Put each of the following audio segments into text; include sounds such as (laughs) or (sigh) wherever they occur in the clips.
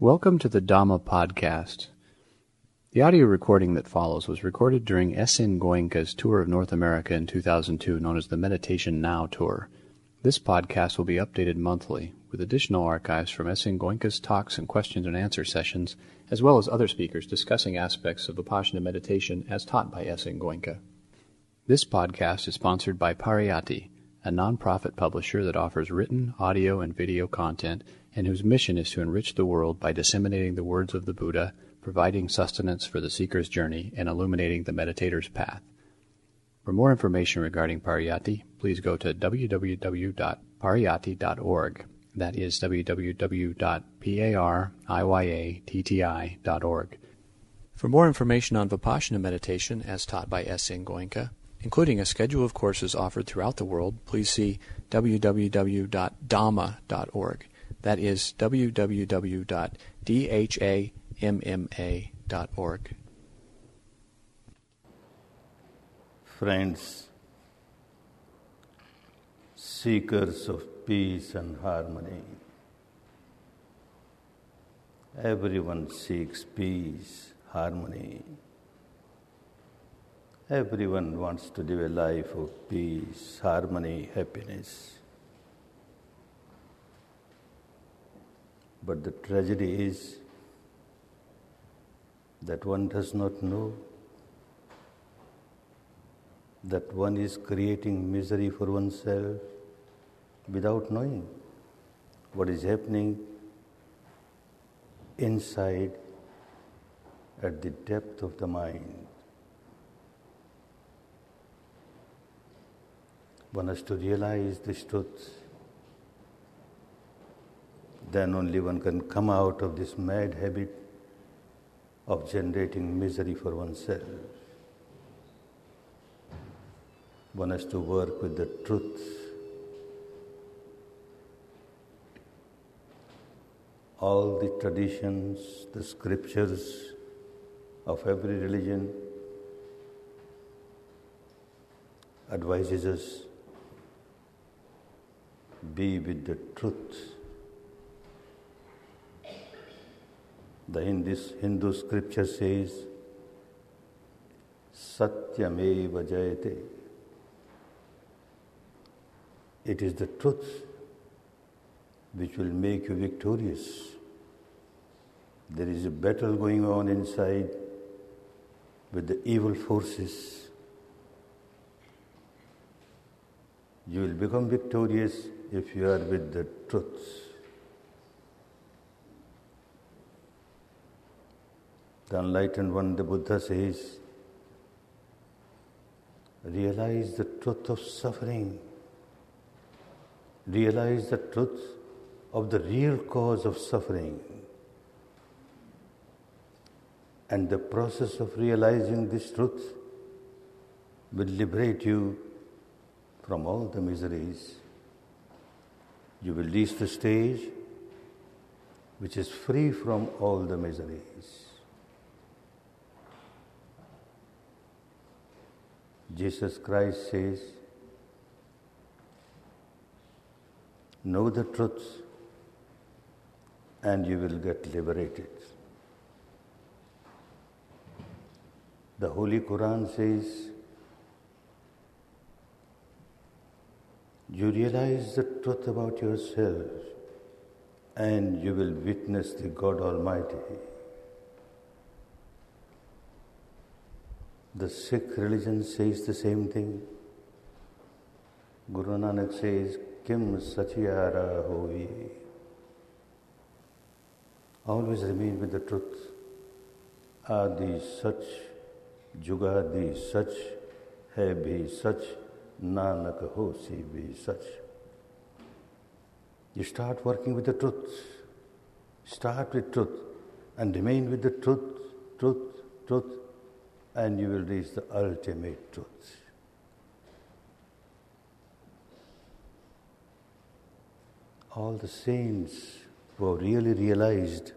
Welcome to the Dhamma podcast. The audio recording that follows was recorded during S.N. Goenka's tour of North America in 2002, known as the Meditation Now Tour. This podcast will be updated monthly, with additional archives from S.N. Goenka's talks and questions and answer sessions, as well as other speakers discussing aspects of Vipassana meditation as taught by S.N. Goenka. This podcast is sponsored by Pariyatti, a nonprofit publisher that offers written, audio, and video content and whose mission is to enrich the world by disseminating the words of the Buddha, providing sustenance for the seeker's journey, and illuminating the meditator's path. For more information regarding Pariyatti, please go to www.pariyatti.org. That is www.pariyatti.org. For more information on Vipassana meditation as taught by S. N. Goenka, including a schedule of courses offered throughout the world, please see www.dhamma.org. That is www.dhamma.org. Friends, seekers of peace and harmony, everyone seeks peace, harmony. Everyone wants to live a life of peace, harmony, happiness. But the tragedy is that one does not know that one is creating misery for oneself without knowing what is happening inside at the depth of the mind. One has to realize this truth. Then only one can come out of this mad habit of generating misery for oneself. One has to work with the truth. All the traditions, the scriptures of every religion advises us be with the truth. The Hindu, Hindu scripture says, Satyameva Jayate. It is the truth which will make you victorious. There is a battle going on inside with the evil forces. You will become victorious if you are with the truth. The enlightened one, the Buddha says, realize the truth of suffering, realize the truth of the real cause of suffering. And the process of realizing this truth will liberate you from all the miseries you will reach the stage which is free from all the miseries. Jesus Christ says, Know the truth and you will get liberated. The Holy Quran says, you realize the truth about yourself and you will witness the God Almighty. The Sikh religion says the same thing. Guru Nanak says, Kim Sachiyara Hovi. Always remain with the truth. Adi such, Jugadi such, hai bhi such, Nanak ho si be such. You start working with the truth. Start with truth and remain with the truth, truth, truth, and you will reach the ultimate truth. All the saints who have really realized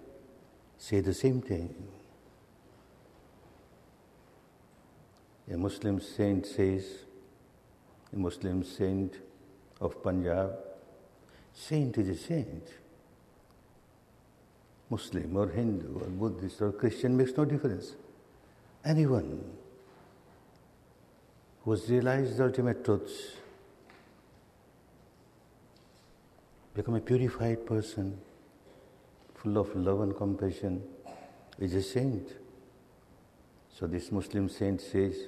say the same thing. A Muslim saint says, a Muslim saint of Punjab, saint is a saint. Muslim or Hindu or Buddhist or Christian makes no difference. Anyone who has realized the ultimate truths become a purified person, full of love and compassion, is a saint. So this Muslim saint says,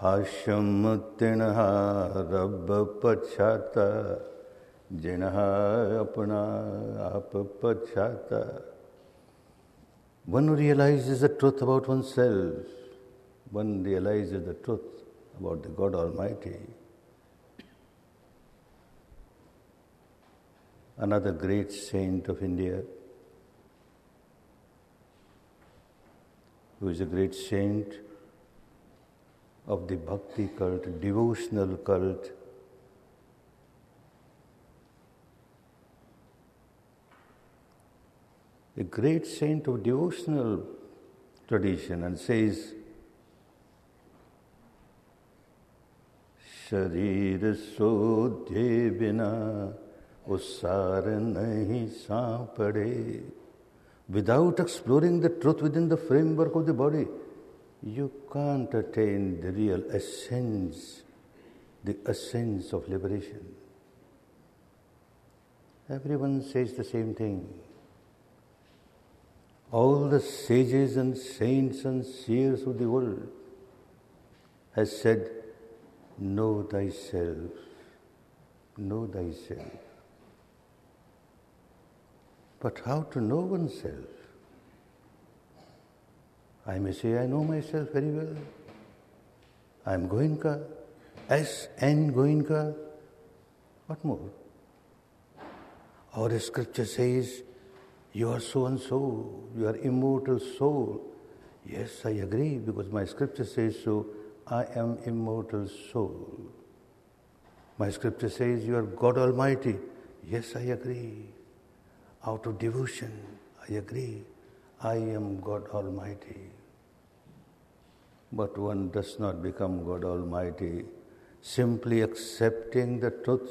Hasham tinha Rabb pachata Jinaha apna ap pachata. One realizes the truth about oneself, one realizes the truth about the God Almighty. Another great saint of India, who is a great saint of the bhakti cult, devotional cult. A great saint of devotional tradition and says, शरीर सोधे बिना उसार नहीं सांपड़े Without exploring the truth within the framework of the body, you can't attain the real essence, the essence of liberation. Everyone says the same thing. All the sages and saints and seers of the world has said, know thyself, know thyself. But how to know oneself? I may say, I know myself very well. I am Goenka, S N Goenka. What more? Our scripture says, You are so and so, you are immortal soul. Yes, I agree, because my scripture says so. I am immortal soul. My scripture says, You are God Almighty. Yes, I agree. Out of devotion, I agree. I am God Almighty. But one does not become God Almighty simply accepting the truth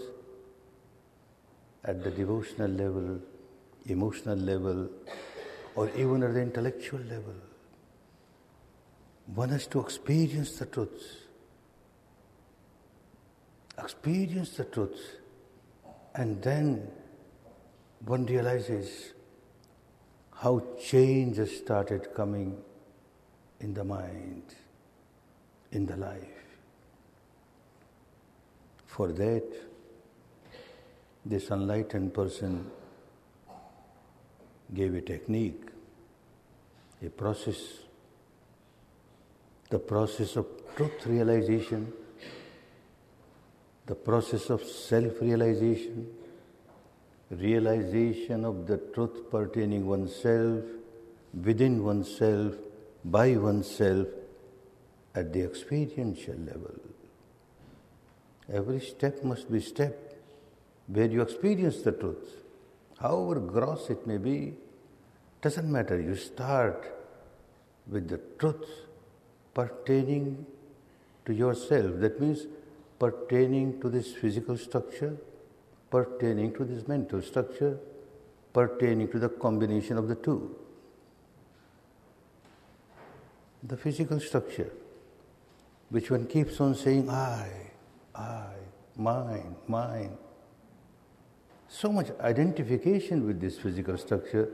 at the devotional level, emotional level, or even at the intellectual level. One has to experience the truth. Experience the truth. And then one realizes how change has started coming in the mind, in the life. For that, this enlightened person gave a technique, a process, the process of truth realization, the process of self realization, realization of the truth pertaining oneself, within oneself, by oneself, at the experiential level. Every step must be step where you experience the truth. However gross it may be, doesn't matter. You start with the truth pertaining to yourself. That means pertaining to this physical structure, pertaining to this mental structure, pertaining to the combination of the two. The physical structure, which one keeps on saying, I, I, mine, mine. So much identification with this physical structure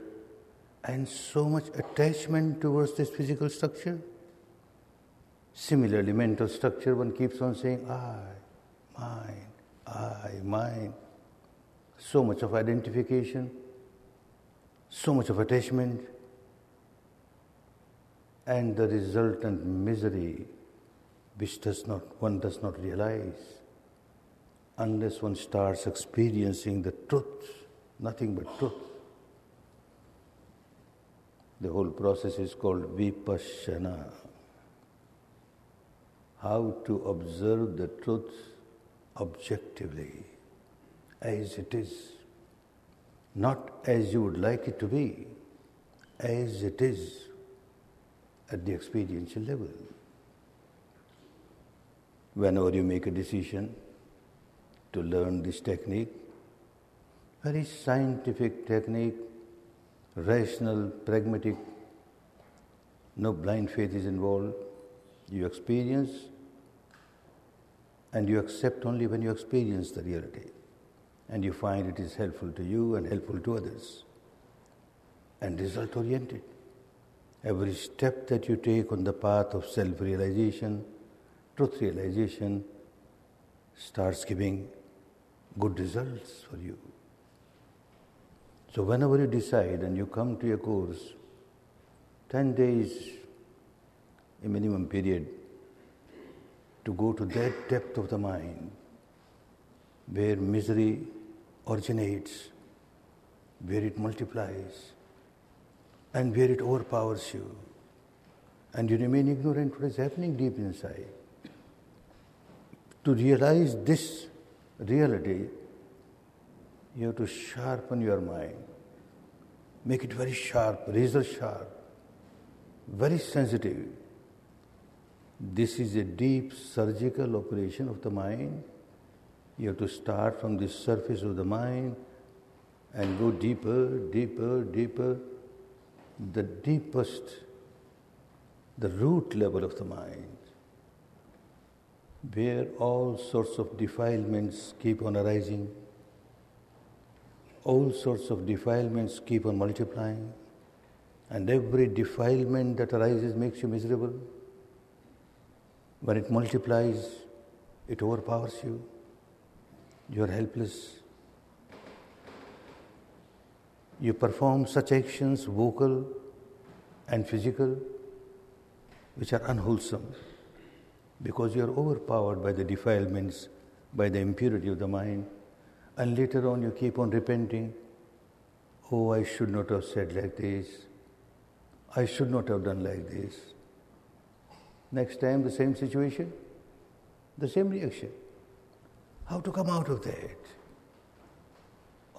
and so much attachment towards this physical structure. Similarly, mental structure, one keeps on saying, I, mine, I, mine. So much of identification, so much of attachment, and the resultant misery which does not, one does not realize unless one starts experiencing the truth, nothing but truth. The whole process is called vipassana. How to observe the truth objectively, as it is, not as you would like it to be, as it is at the experiential level. Whenever you make a decision to learn this technique, very scientific technique, rational, pragmatic, no blind faith is involved. You experience and you accept only when you experience the reality and you find it is helpful to you and helpful to others and result oriented. Every step that you take on the path of self realization, truth realization, starts giving good results for you. So, whenever you decide and you come to a course, 10 days, a minimum period, to go to that depth of the mind where misery originates, where it multiplies, and where it overpowers you, and you remain ignorant what is happening deep inside. To realize this reality, you have to sharpen your mind, make it very sharp, razor sharp, very sensitive. This is a deep surgical operation of the mind. You have to start from the surface of the mind and go deeper, deeper, deeper, the deepest, the root level of the mind, where all sorts of defilements keep on arising all sorts of defilements keep on multiplying, and every defilement that arises makes you miserable. When it multiplies, it overpowers you. You are helpless. You perform such actions, vocal and physical, which are unwholesome because you are overpowered by the defilements, by the impurity of the mind and later on, you keep on repenting. Oh, I should not have said like this. I should not have done like this. Next time, the same situation, the same reaction. How to come out of that?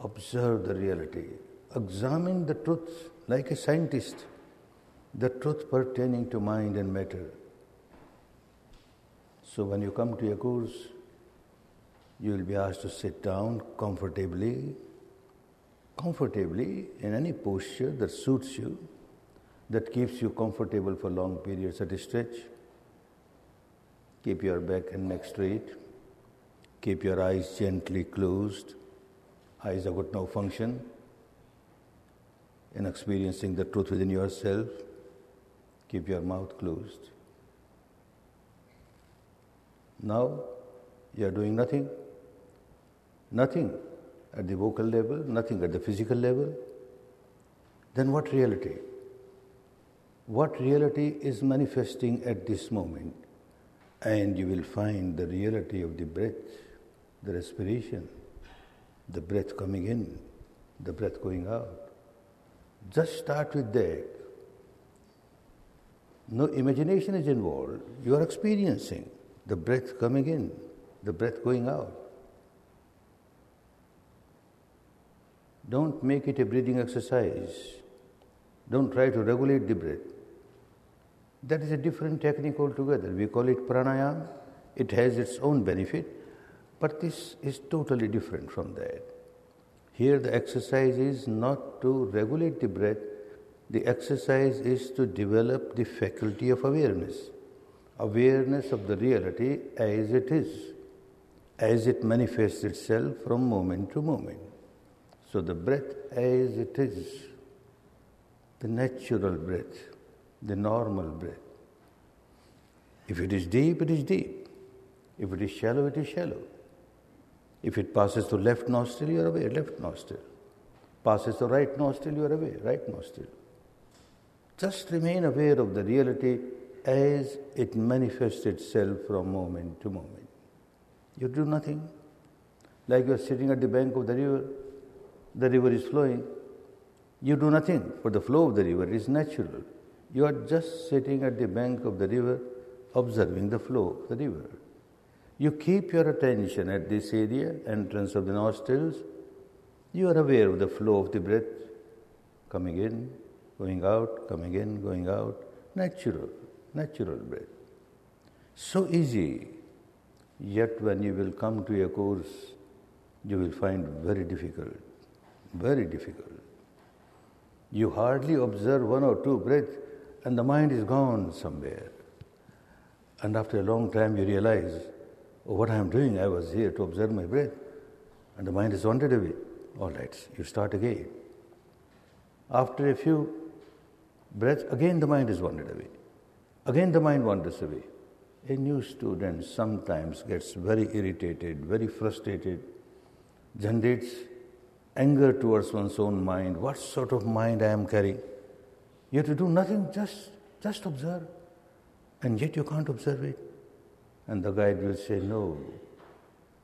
Observe the reality. Examine the truth like a scientist, the truth pertaining to mind and matter. So, when you come to a course, you will be asked to sit down comfortably, comfortably in any posture that suits you, that keeps you comfortable for long periods at a stretch. Keep your back and neck straight. Keep your eyes gently closed. Eyes have got no function in experiencing the truth within yourself. Keep your mouth closed. Now you are doing nothing. Nothing at the vocal level, nothing at the physical level. Then what reality? What reality is manifesting at this moment? And you will find the reality of the breath, the respiration, the breath coming in, the breath going out. Just start with that. No imagination is involved. You are experiencing the breath coming in, the breath going out. Don't make it a breathing exercise. Don't try to regulate the breath. That is a different technique altogether. We call it pranayama. It has its own benefit, but this is totally different from that. Here, the exercise is not to regulate the breath, the exercise is to develop the faculty of awareness awareness of the reality as it is, as it manifests itself from moment to moment. So the breath as it is, the natural breath, the normal breath. If it is deep, it is deep. If it is shallow, it is shallow. If it passes to left nostril, you are aware, left nostril. Passes to right nostril, you are aware, right nostril. Just remain aware of the reality as it manifests itself from moment to moment. You do nothing. Like you are sitting at the bank of the river, the river is flowing. You do nothing, for the flow of the river is natural. You are just sitting at the bank of the river, observing the flow of the river. You keep your attention at this area, entrance of the nostrils. You are aware of the flow of the breath coming in, going out, coming in, going out. Natural, natural breath. So easy. Yet when you will come to a course, you will find very difficult very difficult. You hardly observe one or two breaths, and the mind is gone somewhere. And after a long time, you realize, oh, what I am doing, I was here to observe my breath, and the mind has wandered away. All right, you start again. After a few breaths, again the mind is wandered away. Again the mind wanders away. A new student sometimes gets very irritated, very frustrated, generates anger towards one's own mind. What sort of mind I am carrying? You have to do nothing, just, just observe. And yet you can't observe it. And the guide will say, No,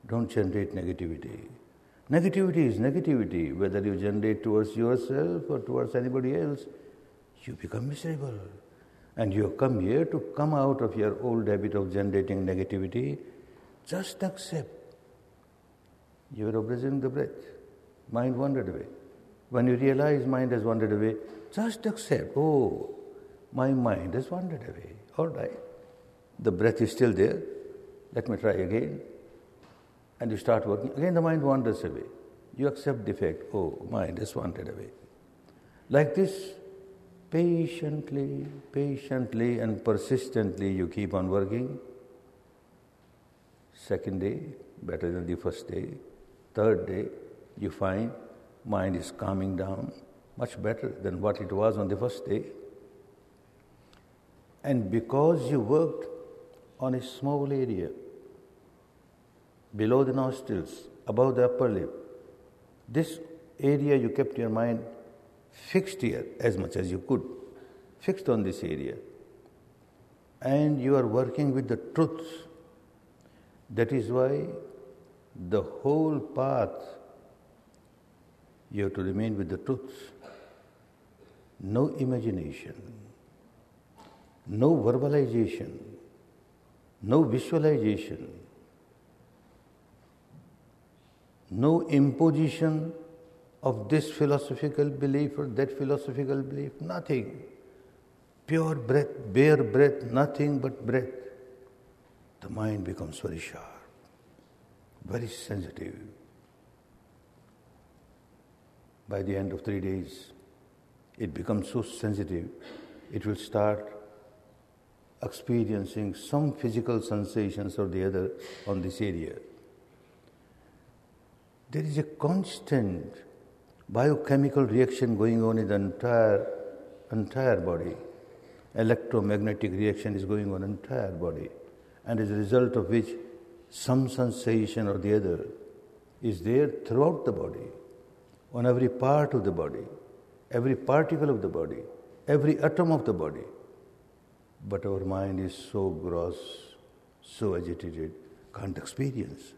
don't generate negativity. Negativity is negativity, whether you generate towards yourself or towards anybody else, you become miserable. And you have come here to come out of your old habit of generating negativity. Just accept. You are observing the breath. Mind wandered away. When you realize mind has wandered away, just accept. Oh, my mind has wandered away. All right. The breath is still there. Let me try again. And you start working. Again, the mind wanders away. You accept defect. Oh, mind has wandered away. Like this, patiently, patiently, and persistently, you keep on working. Second day, better than the first day. Third day, you find mind is calming down much better than what it was on the first day. And because you worked on a small area, below the nostrils, above the upper lip, this area you kept your mind fixed here as much as you could, fixed on this area. And you are working with the truth. That is why the whole path you have to remain with the truth. No imagination, no verbalization, no visualization, no imposition of this philosophical belief or that philosophical belief, nothing. Pure breath, bare breath, nothing but breath. The mind becomes very sharp, very sensitive. By the end of three days, it becomes so sensitive, it will start experiencing some physical sensations or the other on this area. There is a constant biochemical reaction going on in the entire, entire body. Electromagnetic reaction is going on entire body. And as a result of which, some sensation or the other is there throughout the body, on every part of the body, every particle of the body, every atom of the body. But our mind is so gross, so agitated, can't experience.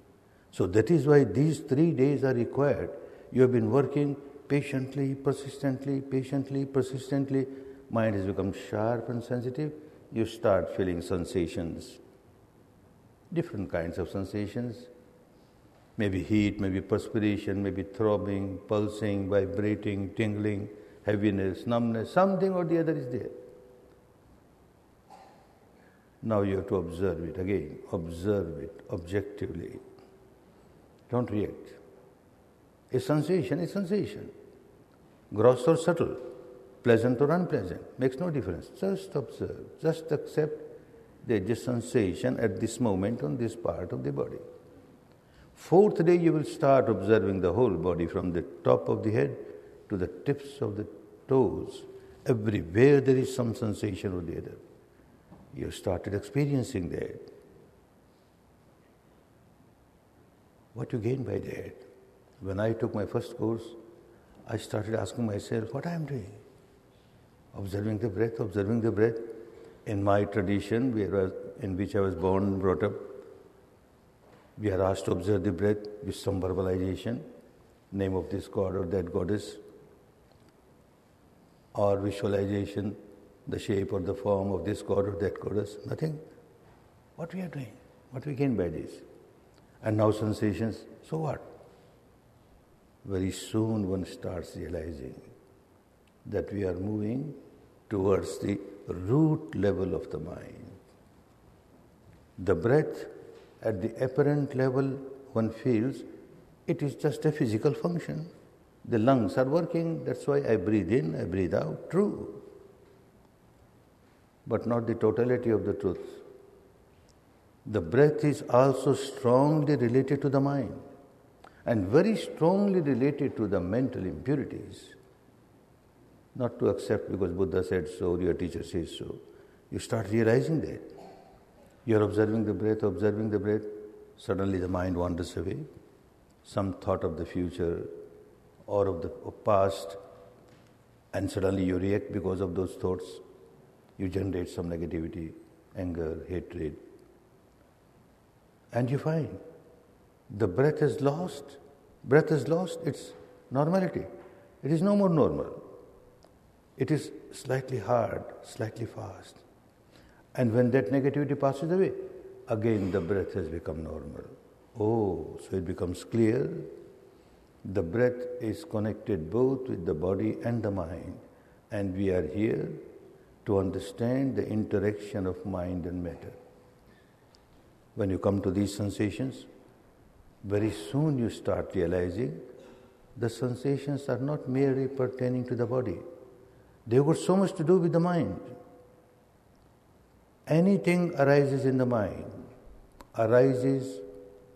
So that is why these three days are required. You have been working patiently, persistently, patiently, persistently. Mind has become sharp and sensitive. You start feeling sensations, different kinds of sensations. Maybe heat, maybe perspiration, maybe throbbing, pulsing, vibrating, tingling, heaviness, numbness, something or the other is there. Now you have to observe it again, observe it objectively. Don't react. A sensation is sensation. Gross or subtle, pleasant or unpleasant, makes no difference. Just observe, just accept the sensation at this moment on this part of the body. Fourth day, you will start observing the whole body from the top of the head to the tips of the toes. Everywhere there is some sensation or the other. You started experiencing that. What you gain by that? When I took my first course, I started asking myself what I am doing. Observing the breath, observing the breath. In my tradition, where, in which I was born and brought up, we are asked to observe the breath with some verbalization, name of this god or that goddess, or visualization, the shape or the form of this god or that goddess. Nothing. What we are doing? What we gain by this? And now sensations, so what? Very soon one starts realizing that we are moving towards the root level of the mind. The breath at the apparent level one feels it is just a physical function. The lungs are working, that's why I breathe in, I breathe out. True. But not the totality of the truth. The breath is also strongly related to the mind and very strongly related to the mental impurities. Not to accept because Buddha said so, your teacher says so. You start realizing that. You're observing the breath, observing the breath, suddenly the mind wanders away. Some thought of the future or of the past, and suddenly you react because of those thoughts. You generate some negativity, anger, hatred. And you find the breath is lost. Breath is lost its normality. It is no more normal. It is slightly hard, slightly fast. And when that negativity passes away, again the breath has become normal. Oh, so it becomes clear the breath is connected both with the body and the mind, and we are here to understand the interaction of mind and matter. When you come to these sensations, very soon you start realizing the sensations are not merely pertaining to the body. They've got so much to do with the mind. Anything arises in the mind arises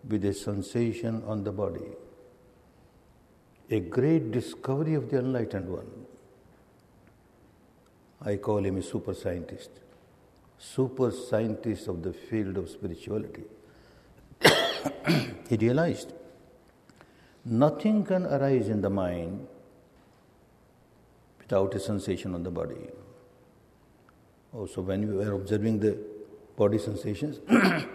with a sensation on the body. A great discovery of the enlightened one. I call him a super scientist. Super scientist of the field of spirituality. (coughs) he realized nothing can arise in the mind without a sensation on the body. Also, when we are observing the body sensations, (coughs)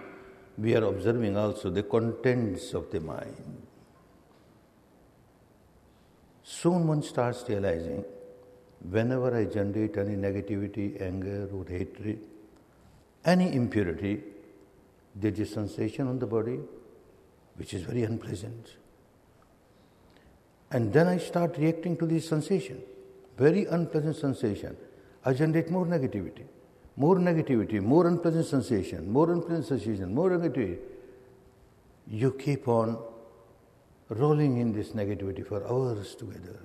we are observing also the contents of the mind. Soon one starts realizing whenever I generate any negativity, anger, or hatred, any impurity, there is a sensation on the body which is very unpleasant. And then I start reacting to this sensation, very unpleasant sensation. I generate more negativity, more negativity, more unpleasant sensation, more unpleasant sensation, more negativity. You keep on rolling in this negativity for hours together.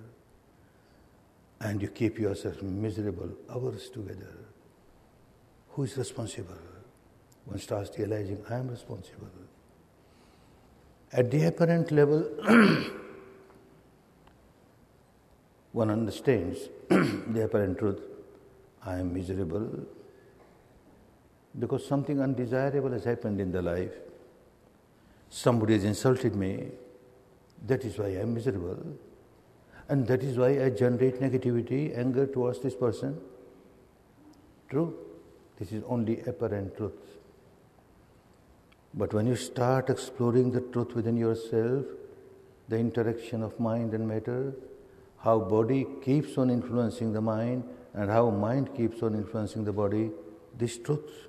And you keep yourself miserable hours together. Who is responsible? One starts realizing, I am responsible. At the apparent level, (clears throat) one understands (clears throat) the apparent truth. I am miserable because something undesirable has happened in the life. Somebody has insulted me. That is why I am miserable. And that is why I generate negativity, anger towards this person. True. This is only apparent truth. But when you start exploring the truth within yourself, the interaction of mind and matter, how body keeps on influencing the mind and how mind keeps on influencing the body, this truth,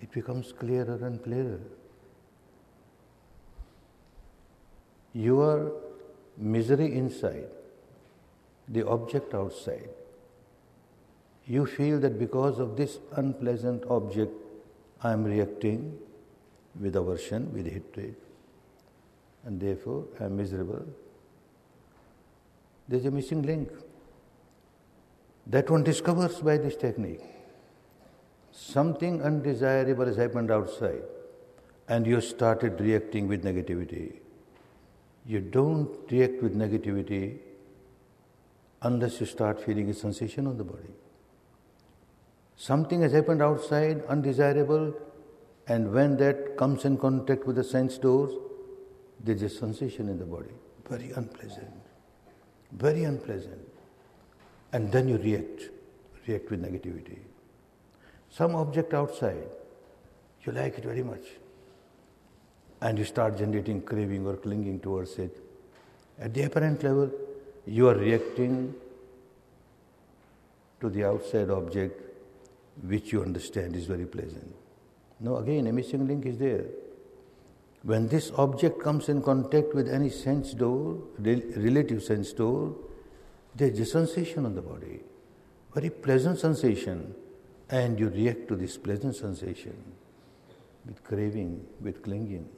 it becomes clearer and clearer. Your misery inside, the object outside, you feel that because of this unpleasant object, I am reacting with aversion, with hatred, and therefore I am miserable. There's a missing link. That one discovers by this technique. Something undesirable has happened outside, and you started reacting with negativity. You don't react with negativity unless you start feeling a sensation on the body. Something has happened outside, undesirable, and when that comes in contact with the sense doors, there's a sensation in the body. Very unpleasant. Very unpleasant. And then you react, react with negativity. Some object outside, you like it very much. And you start generating craving or clinging towards it. At the apparent level, you are reacting to the outside object which you understand is very pleasant. Now, again, a missing link is there. When this object comes in contact with any sense door, relative sense door, there is a sensation on the body, very pleasant sensation, and you react to this pleasant sensation with craving, with clinging.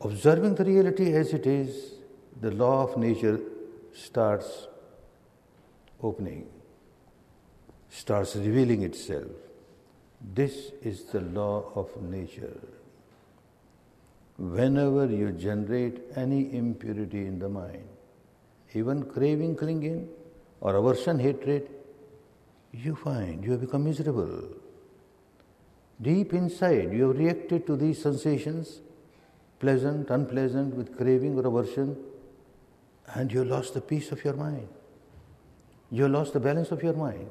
Observing the reality as it is, the law of nature starts opening, starts revealing itself. This is the law of nature. Whenever you generate any impurity in the mind, even craving, clinging, or aversion, hatred, you find you have become miserable. Deep inside, you have reacted to these sensations, pleasant, unpleasant, with craving or aversion, and you lost the peace of your mind. You lost the balance of your mind.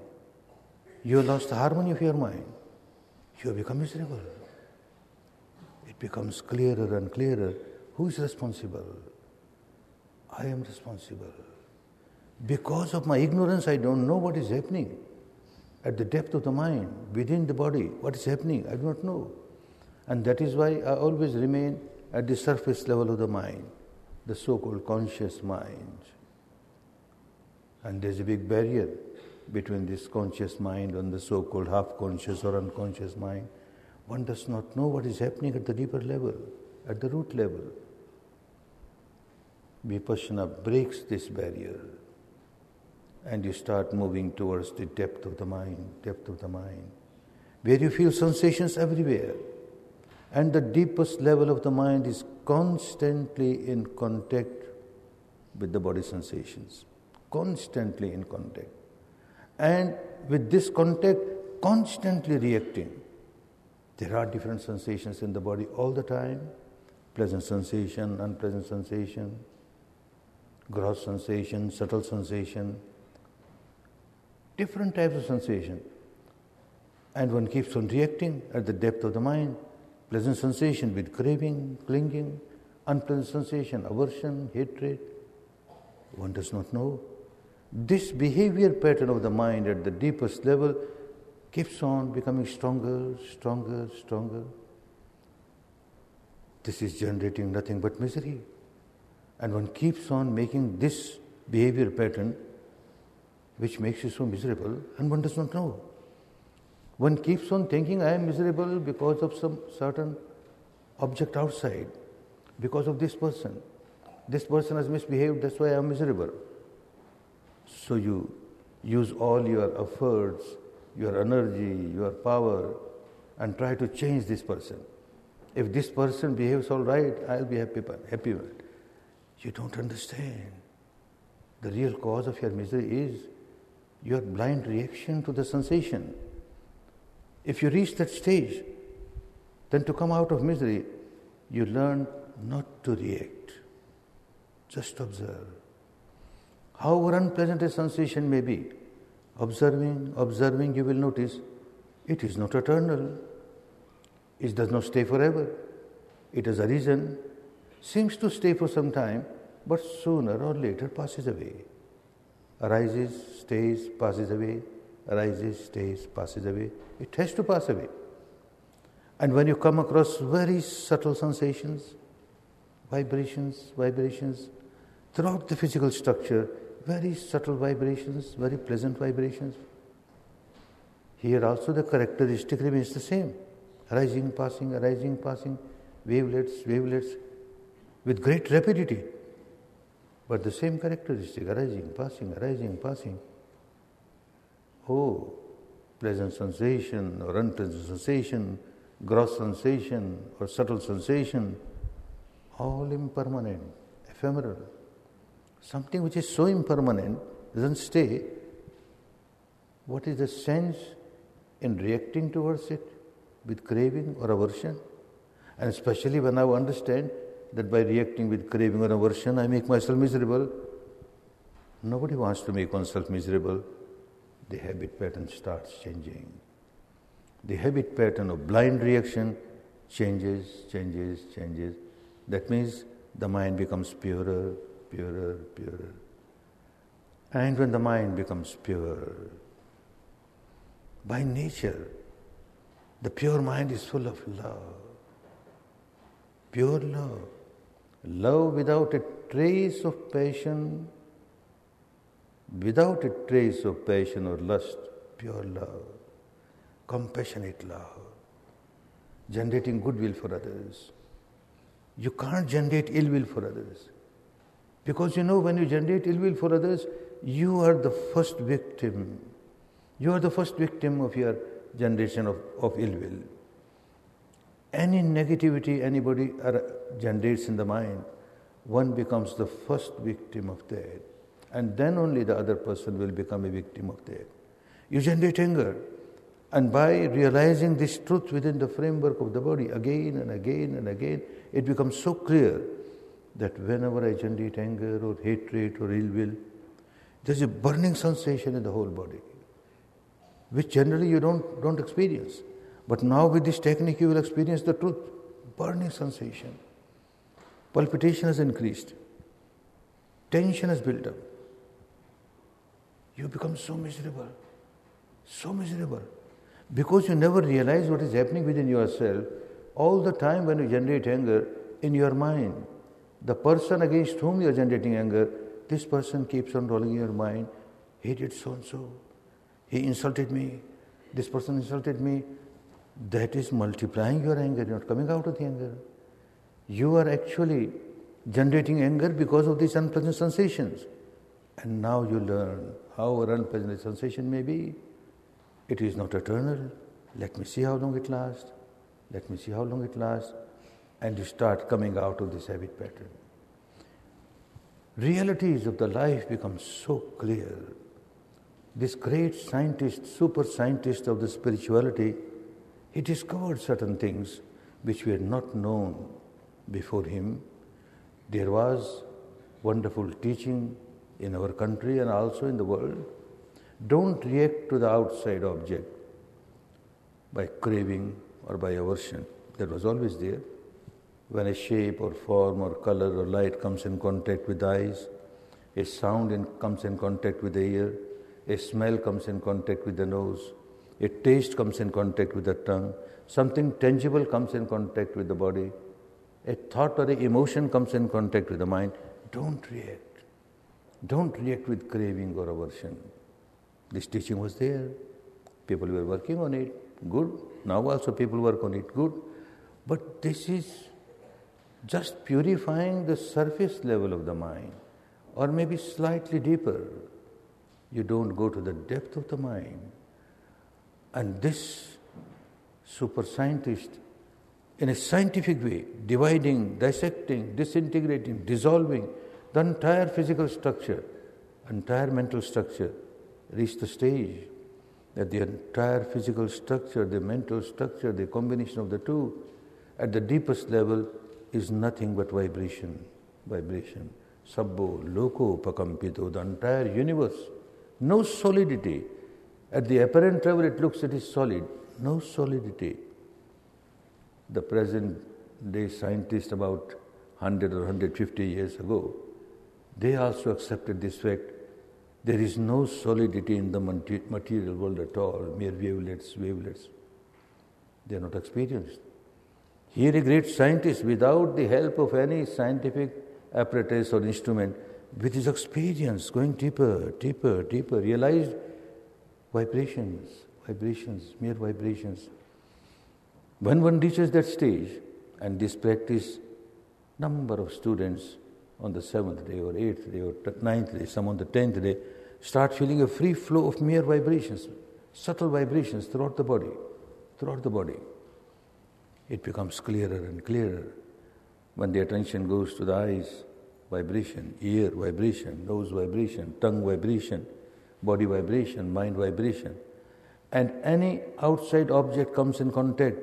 You lost the harmony of your mind. You have become miserable. It becomes clearer and clearer who is responsible? I am responsible. Because of my ignorance, I don't know what is happening at the depth of the mind, within the body, what is happening, I do not know. And that is why I always remain at the surface level of the mind, the so called conscious mind. And there's a big barrier between this conscious mind and the so called half conscious or unconscious mind. One does not know what is happening at the deeper level, at the root level. Vipassana breaks this barrier and you start moving towards the depth of the mind, depth of the mind, where you feel sensations everywhere. And the deepest level of the mind is constantly in contact with the body sensations, constantly in contact. And with this contact, constantly reacting. There are different sensations in the body all the time pleasant sensation, unpleasant sensation, gross sensation, subtle sensation, different types of sensation. And one keeps on reacting at the depth of the mind. Pleasant sensation with craving, clinging, unpleasant sensation, aversion, hatred. One does not know. This behavior pattern of the mind at the deepest level keeps on becoming stronger, stronger, stronger. This is generating nothing but misery. And one keeps on making this behavior pattern which makes you so miserable, and one does not know. One keeps on thinking, I am miserable because of some certain object outside, because of this person. This person has misbehaved, that's why I am miserable. So you use all your efforts, your energy, your power, and try to change this person. If this person behaves all right, I'll be happy. happy. You don't understand. The real cause of your misery is your blind reaction to the sensation. If you reach that stage, then to come out of misery, you learn not to react. Just observe. However unpleasant a sensation may be, observing, observing, you will notice it is not eternal. It does not stay forever. It has arisen, seems to stay for some time, but sooner or later passes away arises, stays, passes away, arises, stays, passes away. It has to pass away. And when you come across very subtle sensations, vibrations, vibrations, throughout the physical structure, very subtle vibrations, very pleasant vibrations. Here also the characteristic remains the same arising, passing, arising, passing, wavelets, wavelets, with great rapidity. But the same characteristic arising, passing, arising, passing. Oh, pleasant sensation or unpleasant sensation, gross sensation or subtle sensation, all impermanent, ephemeral. Something which is so impermanent doesn't stay. What is the sense in reacting towards it with craving or aversion? And especially when I understand that by reacting with craving or aversion, I make myself miserable. Nobody wants to make oneself miserable. The habit pattern starts changing. The habit pattern of blind reaction changes, changes, changes. That means the mind becomes purer, purer, purer. And when the mind becomes pure, by nature, the pure mind is full of love, pure love. Love without a trace of passion, without a trace of passion or lust, pure love, compassionate love, generating goodwill for others. You can't generate ill will for others. Because you know, when you generate ill will for others, you are the first victim. You are the first victim of your generation of, of ill will. Any negativity anybody generates in the mind, one becomes the first victim of that. And then only the other person will become a victim of that. You generate anger. And by realizing this truth within the framework of the body again and again and again, it becomes so clear that whenever I generate anger or hatred or ill will, there's a burning sensation in the whole body, which generally you don't, don't experience. But now with this technique, you will experience the truth burning sensation. Palpitation has increased, tension has built up. You become so miserable, so miserable. Because you never realize what is happening within yourself, all the time when you generate anger in your mind, the person against whom you are generating anger, this person keeps on rolling in your mind. He did so and so. He insulted me. This person insulted me. That is multiplying your anger, not coming out of the anger. You are actually generating anger because of these unpleasant sensations. And now you learn how unpleasant sensation may be. It is not eternal. Let me see how long it lasts. Let me see how long it lasts and you start coming out of this habit pattern. Realities of the life become so clear. This great scientist, super scientist of the spirituality, he discovered certain things which were not known before him. There was wonderful teaching in our country and also in the world. Don't react to the outside object by craving or by aversion. That was always there when a shape or form or color or light comes in contact with the eyes, a sound in, comes in contact with the ear, a smell comes in contact with the nose, a taste comes in contact with the tongue, something tangible comes in contact with the body, a thought or an emotion comes in contact with the mind, don't react. Don't react with craving or aversion. This teaching was there. People were working on it. Good. Now also people work on it. Good. But this is just purifying the surface level of the mind, or maybe slightly deeper. You don't go to the depth of the mind. And this super scientist, in a scientific way, dividing, dissecting, disintegrating, dissolving the entire physical structure, entire mental structure, reached the stage that the entire physical structure, the mental structure, the combination of the two, at the deepest level is nothing but vibration. Vibration. Sabbo, loko, pakampito, the entire universe. No solidity. At the apparent level, it looks it is solid. No solidity. The present day scientists, about 100 or 150 years ago, they also accepted this fact. There is no solidity in the material world at all, mere wavelets, wavelets. They are not experienced. Here, a great scientist, without the help of any scientific apparatus or instrument, with his experience, going deeper, deeper, deeper, realized vibrations, vibrations, mere vibrations. When one reaches that stage, and this practice, number of students on the seventh day or eighth day or ninth day, some on the tenth day, start feeling a free flow of mere vibrations, subtle vibrations throughout the body, throughout the body it becomes clearer and clearer. When the attention goes to the eyes, vibration, ear vibration, nose vibration, tongue vibration, body vibration, mind vibration, and any outside object comes in contact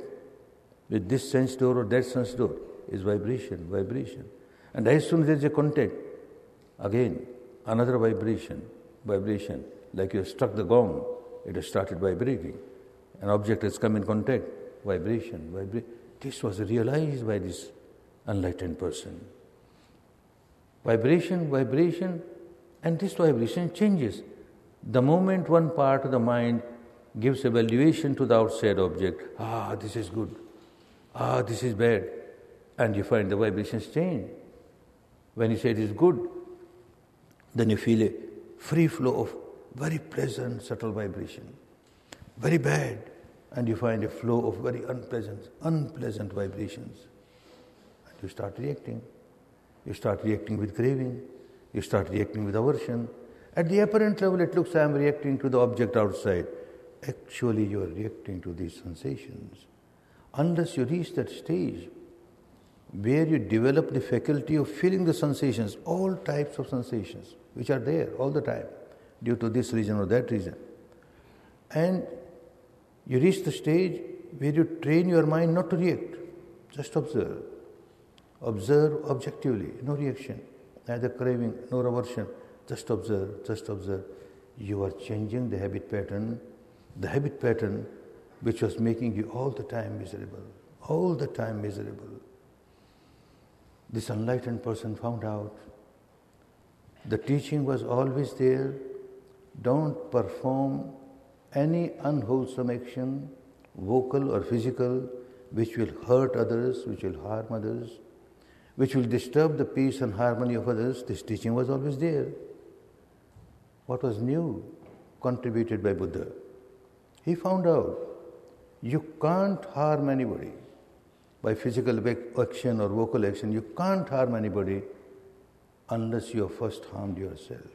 with this sense door or that sense door is vibration, vibration. And as soon as there is a contact, again another vibration, vibration. Like you have struck the gong, it has started vibrating. An object has come in contact, vibration, vibration. This was realized by this enlightened person. Vibration, vibration, and this vibration changes. The moment one part of the mind gives evaluation to the outside object, ah, this is good, ah, this is bad, and you find the vibrations change. When you say it is good, then you feel a free flow of very pleasant, subtle vibration. Very bad, and you find a flow of very unpleasant, unpleasant vibrations. And You start reacting. You start reacting with craving. You start reacting with aversion. At the apparent level, it looks I am reacting to the object outside. Actually, you are reacting to these sensations. Unless you reach that stage where you develop the faculty of feeling the sensations, all types of sensations, which are there all the time, due to this reason or that reason. And you reach the stage where you train your mind not to react, just observe. Observe objectively, no reaction, neither craving nor aversion. Just observe, just observe. You are changing the habit pattern, the habit pattern which was making you all the time miserable, all the time miserable. This enlightened person found out the teaching was always there. Don't perform any unwholesome action, vocal or physical, which will hurt others, which will harm others, which will disturb the peace and harmony of others. This teaching was always there. What was new contributed by Buddha? He found out you can't harm anybody by physical action or vocal action. You can't harm anybody unless you have first harmed yourself.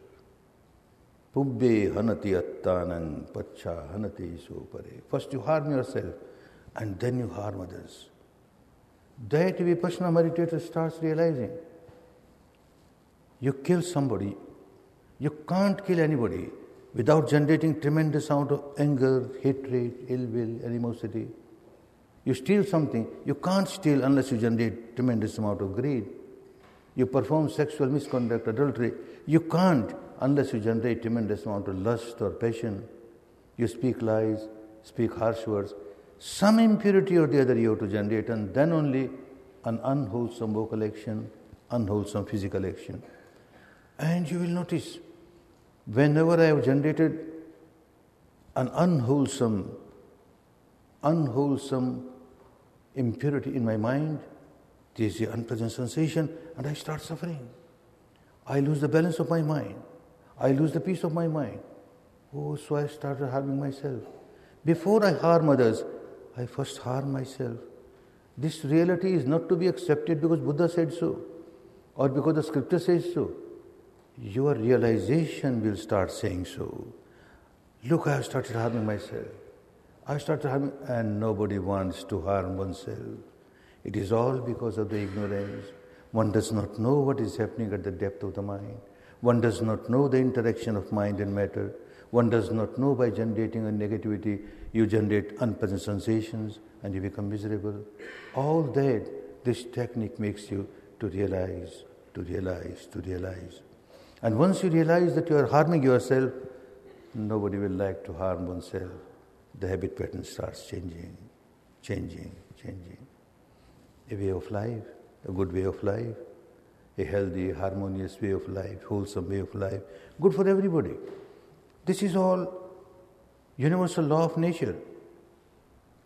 Pubbe hanati attanang pacha hanati supare. First you harm yourself and then you harm others. That Vipassana meditator starts realizing you kill somebody, you can't kill anybody without generating tremendous amount of anger, hatred, ill will, animosity. You steal something, you can't steal unless you generate tremendous amount of greed. You perform sexual misconduct, adultery, you can't unless you generate tremendous amount of lust or passion. You speak lies, speak harsh words. Some impurity or the other you have to generate, and then only an unwholesome vocal action, unwholesome physical action. And you will notice whenever I have generated an unwholesome, unwholesome impurity in my mind, there is the unpleasant sensation, and I start suffering. I lose the balance of my mind. I lose the peace of my mind. Oh, so I started harming myself. Before I harm others, I first harm myself. This reality is not to be accepted because Buddha said so or because the scripture says so. Your realization will start saying so. Look, I have started harming myself. I started harming, and nobody wants to harm oneself. It is all because of the ignorance. One does not know what is happening at the depth of the mind. One does not know the interaction of mind and matter. One does not know by generating a negativity, you generate unpleasant sensations and you become miserable. All that this technique makes you to realize, to realize, to realize. And once you realize that you are harming yourself, nobody will like to harm oneself. The habit pattern starts changing, changing, changing. A way of life, a good way of life, a healthy, harmonious way of life, wholesome way of life, good for everybody. This is all universal law of nature.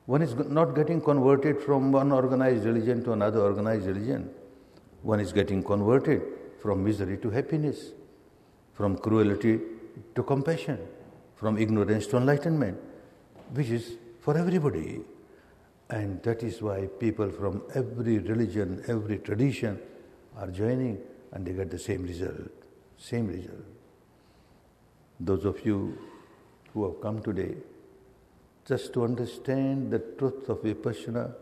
One is not getting converted from one organized religion to another organized religion. One is getting converted from misery to happiness, from cruelty to compassion, from ignorance to enlightenment, which is for everybody. And that is why people from every religion, every tradition are joining and they get the same result. Same result. Those of you who have come today just to understand the truth of Vipassana,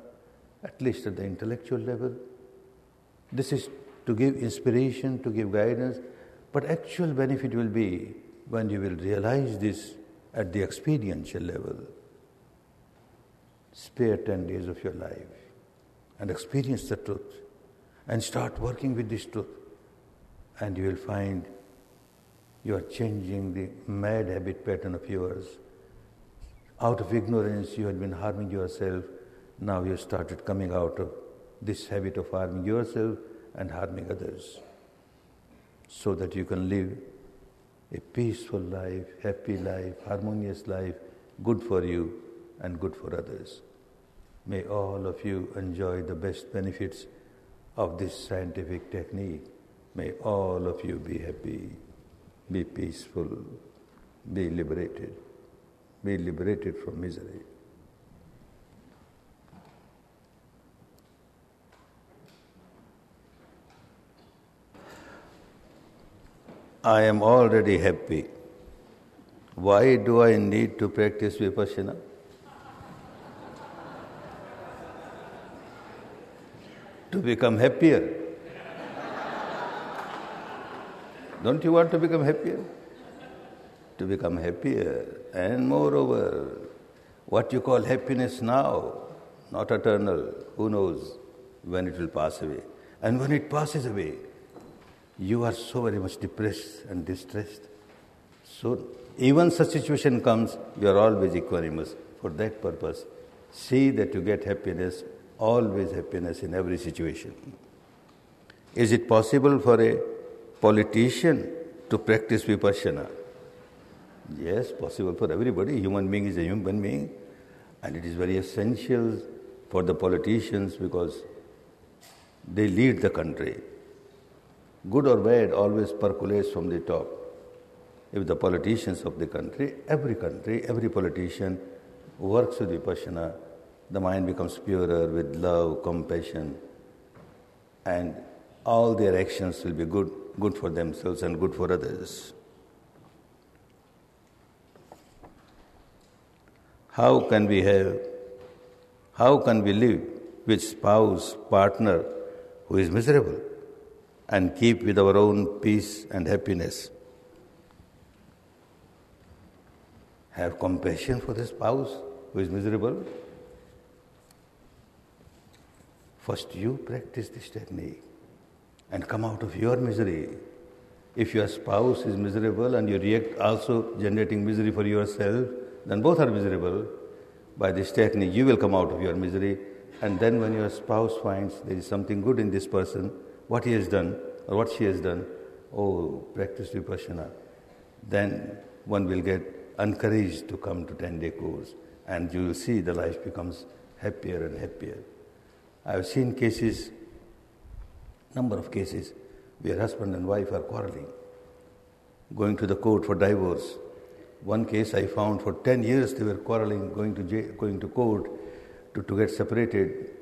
at least at the intellectual level, this is to give inspiration, to give guidance, but actual benefit will be when you will realize this at the experiential level. Spare 10 days of your life and experience the truth and start working with this truth, and you will find you are changing the mad habit pattern of yours. Out of ignorance, you had been harming yourself. Now you started coming out of this habit of harming yourself and harming others so that you can live a peaceful life, happy life, harmonious life, good for you and good for others. May all of you enjoy the best benefits of this scientific technique. May all of you be happy, be peaceful, be liberated, be liberated from misery. I am already happy. Why do I need to practice vipassana? to become happier. Don't you want to become happier? To become happier. And moreover, what you call happiness now, not eternal, who knows when it will pass away. And when it passes away, you are so very much depressed and distressed. So, even such situation comes, you are always equanimous. For that purpose, see that you get happiness, always happiness in every situation. Is it possible for a politician to practice vipassana? Yes, possible for everybody. Human being is a human being, and it is very essential for the politicians because they lead the country. Good or bad always percolates from the top. If the politicians of the country, every country, every politician works with Vipassana, the mind becomes purer with love, compassion, and all their actions will be good, good for themselves and good for others. How can we have, how can we live with spouse, partner who is miserable and keep with our own peace and happiness? Have compassion for the spouse who is miserable. First, you practice this technique and come out of your misery. If your spouse is miserable and you react also generating misery for yourself, then both are miserable. By this technique, you will come out of your misery. And then, when your spouse finds there is something good in this person, what he has done or what she has done, oh, practice vipassana, then one will get encouraged to come to 10 day course and you will see the life becomes happier and happier. I have seen cases, number of cases, where husband and wife are quarreling, going to the court for divorce. One case I found for 10 years they were quarreling, going to, jail, going to court to, to get separated.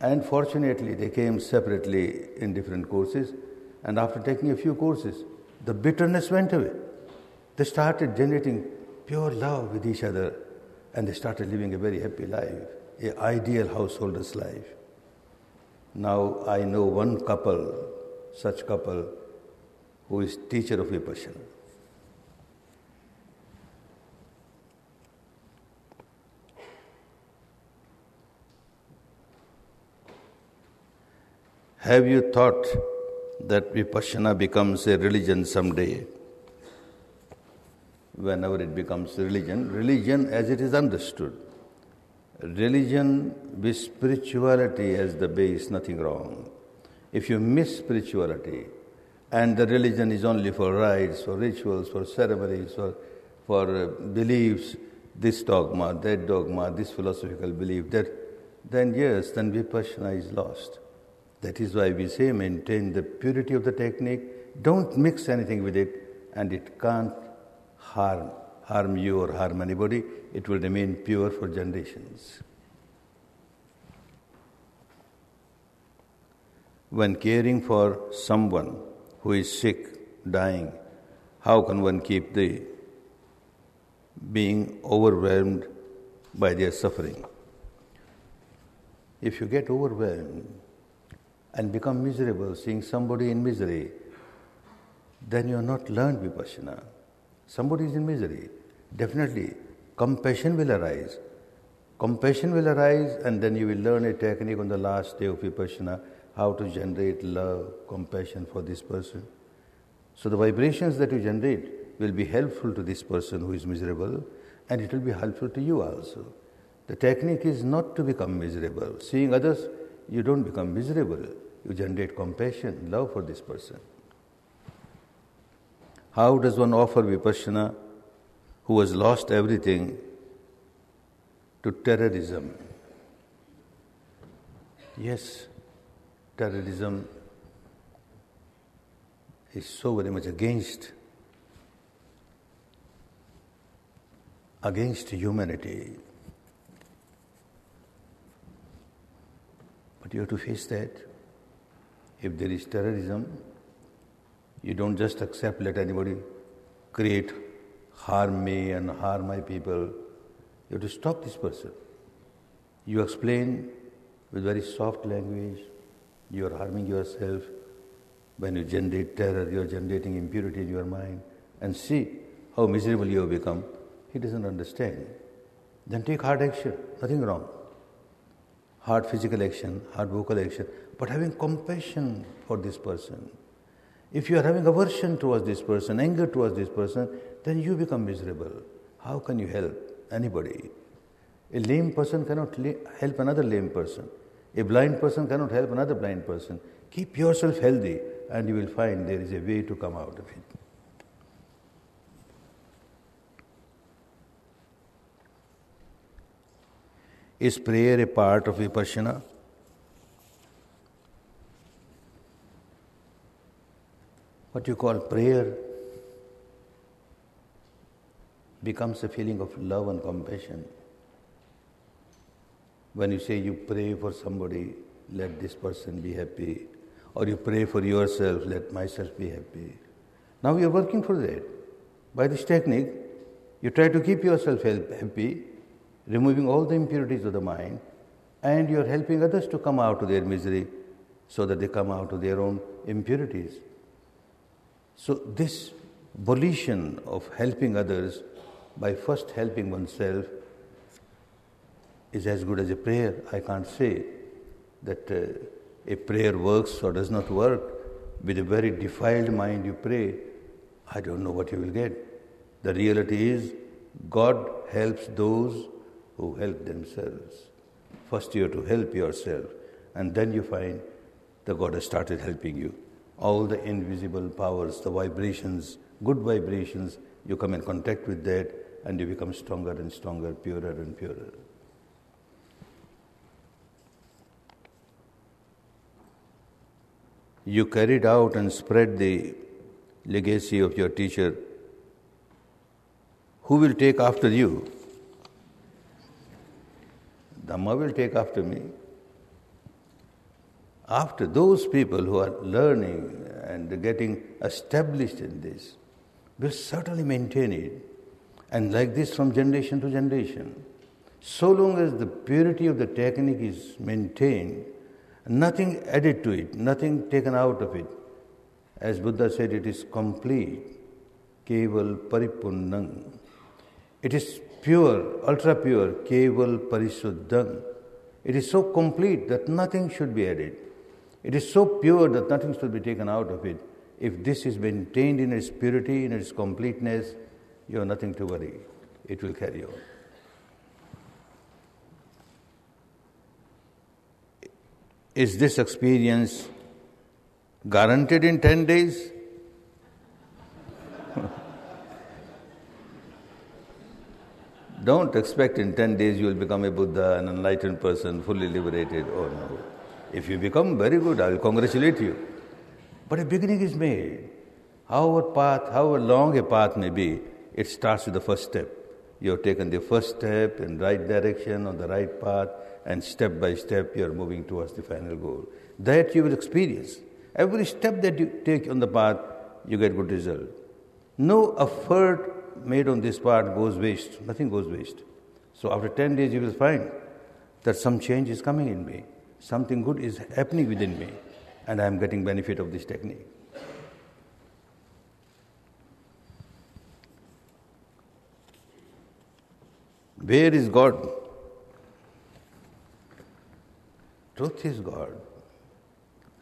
And fortunately, they came separately in different courses. And after taking a few courses, the bitterness went away. They started generating pure love with each other and they started living a very happy life, an ideal householder's life. Now I know one couple, such couple, who is teacher of Vipassana. Have you thought that Vipassana becomes a religion someday? whenever it becomes religion, religion as it is understood. Religion with spirituality as the base, nothing wrong. If you miss spirituality and the religion is only for rites, for rituals, for ceremonies, for, for uh, beliefs, this dogma, that dogma, this philosophical belief, that, then yes, then vipassana is lost. That is why we say maintain the purity of the technique, don't mix anything with it, and it can't harm, harm you or harm anybody, it will remain pure for generations. When caring for someone who is sick, dying, how can one keep the being overwhelmed by their suffering? If you get overwhelmed and become miserable seeing somebody in misery, then you have not learned vipassana. Somebody is in misery. Definitely, compassion will arise. Compassion will arise, and then you will learn a technique on the last day of Vipassana how to generate love, compassion for this person. So, the vibrations that you generate will be helpful to this person who is miserable, and it will be helpful to you also. The technique is not to become miserable. Seeing others, you don't become miserable. You generate compassion, love for this person. How does one offer vipassana who has lost everything to terrorism? Yes, terrorism is so very much against against humanity. But you have to face that. If there is terrorism, You don't just accept, let anybody create, harm me and harm my people. You have to stop this person. You explain with very soft language, you are harming yourself. When you generate terror, you are generating impurity in your mind. And see how miserable you have become. He doesn't understand. Then take hard action, nothing wrong. Hard physical action, hard vocal action, but having compassion for this person. If you are having aversion towards this person, anger towards this person, then you become miserable. How can you help anybody? A lame person cannot help another lame person. A blind person cannot help another blind person. Keep yourself healthy, and you will find there is a way to come out of it. Is prayer a part of vipassana? what you call prayer becomes a feeling of love and compassion. When you say you pray for somebody, let this person be happy, or you pray for yourself, let myself be happy. Now you are working for that. By this technique, you try to keep yourself happy, removing all the impurities of the mind, and you are helping others to come out of their misery so that they come out of their own impurities. So, this volition of helping others by first helping oneself is as good as a prayer. I can't say that uh, a prayer works or does not work. With a very defiled mind, you pray. I don't know what you will get. The reality is, God helps those who help themselves. First, you have to help yourself, and then you find the God has started helping you all the invisible powers, the vibrations, good vibrations, you come in contact with that and you become stronger and stronger, purer and purer. You carried out and spread the legacy of your teacher. Who will take after you? Dhamma will take after me after those people who are learning and getting established in this will certainly maintain it and like this from generation to generation. So long as the purity of the technique is maintained, nothing added to it, nothing taken out of it. As Buddha said, it is complete, keval paripunnang. It is pure, ultra pure, keval parisuddhang. It is so complete that nothing should be added. It is so pure that nothing should be taken out of it. If this is maintained in its purity, in its completeness, you have nothing to worry. It will carry on. Is this experience guaranteed in 10 days? Don't expect in 10 days you will become a Buddha, an enlightened person, fully liberated. Oh no. If you become very good, I will congratulate you. But a beginning is made. However path, however long a path may be, it starts with the first step. You have taken the first step in right direction on the right path, and step by step you are moving towards the final goal. That you will experience. Every step that you take on the path, you get good result. No effort made on this part goes waste. Nothing goes waste. So after 10 days you will find that some change is coming in me something good is happening within me and I am getting benefit of this technique. Where is God? Truth is God.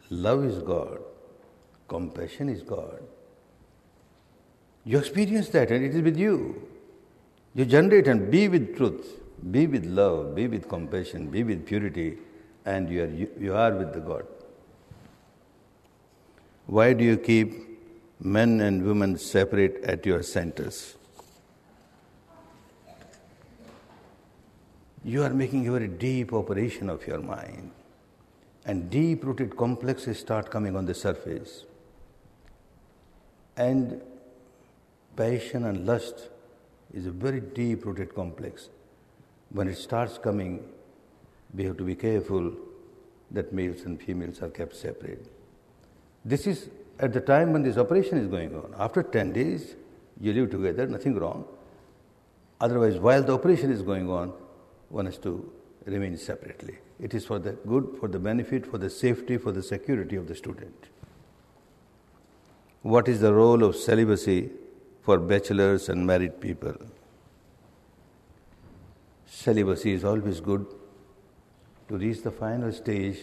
Love is God. Compassion is God. You experience that and it is with you. You generate and be with truth, be with love, be with compassion, be with purity, and you are, you, you are with the God. Why do you keep men and women separate at your centers? You are making a very deep operation of your mind, and deep rooted complexes start coming on the surface. And passion and lust is a very deep rooted complex. When it starts coming, we have to be careful that males and females are kept separate. This is at the time when this operation is going on. After 10 days, you live together, nothing wrong. Otherwise, while the operation is going on, one has to remain separately. It is for the good, for the benefit, for the safety, for the security of the student. What is the role of celibacy for bachelors and married people? Celibacy is always good. To reach the final stage,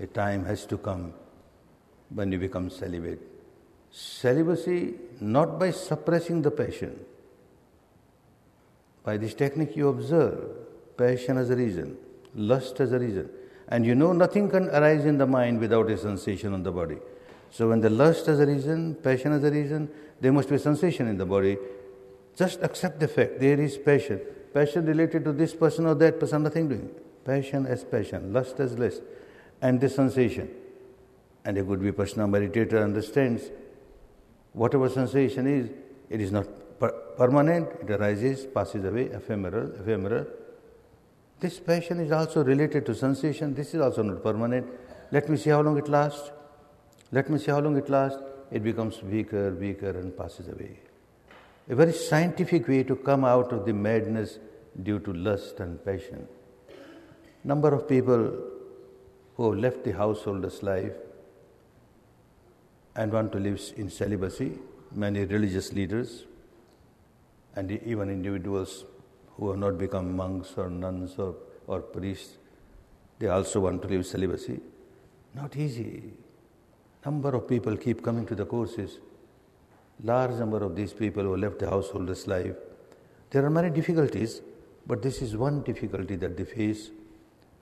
a time has to come when you become celibate. Celibacy not by suppressing the passion. By this technique, you observe passion as a reason, lust as a reason, and you know nothing can arise in the mind without a sensation on the body. So, when the lust as a reason, passion as a reason, there must be sensation in the body. Just accept the fact there is passion. Passion related to this person or that person, nothing doing. Passion as passion, lust as lust, and the sensation. And a good vipassana meditator understands whatever sensation is, it is not per- permanent, it arises, passes away, ephemeral, ephemeral. This passion is also related to sensation, this is also not permanent. Let me see how long it lasts. Let me see how long it lasts. It becomes weaker, weaker, and passes away. A very scientific way to come out of the madness due to lust and passion. Number of people who have left the householder's life and want to live in celibacy, many religious leaders, and even individuals who have not become monks or nuns or, or priests, they also want to live celibacy. Not easy. Number of people keep coming to the courses. Large number of these people who left the householder's life. There are many difficulties, but this is one difficulty that they face.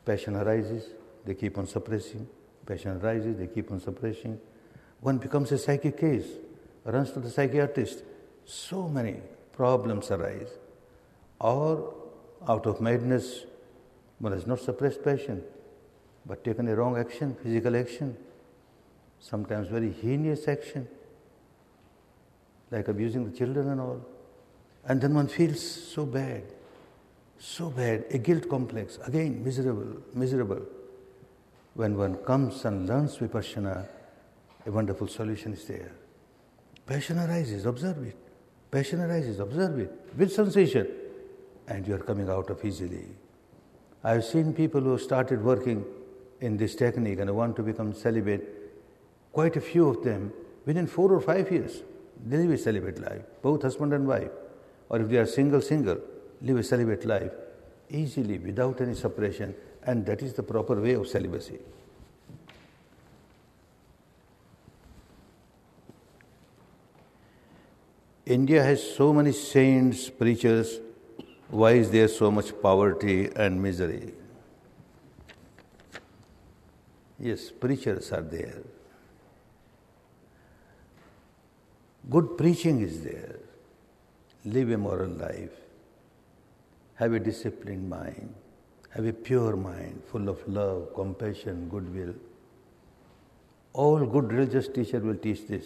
Passion arises, they keep on suppressing. Passion arises, they keep on suppressing one becomes a psychic case, runs to the psychiatrist. So many problems arise. Or out of madness, one has not suppressed passion, but taken a wrong action, physical action, sometimes very heinous action, like abusing the children and all. And then one feels so bad, so bad, a guilt complex, again miserable, miserable. When one comes and learns Vipassana, a wonderful solution is there. Passion arises, observe it. Passion arises, observe it with sensation, and you are coming out of easily. I have seen people who started working in this technique and want to become celibate, quite a few of them, within four or five years, they live a celibate life, both husband and wife. Or if they are single, single, live a celibate life easily without any suppression, and that is the proper way of celibacy. India has so many saints, preachers. Why is there so much poverty and misery? Yes, preachers are there. Good preaching is there. Live a moral life. Have a disciplined mind. Have a pure mind, full of love, compassion, goodwill. All good religious teacher will teach this.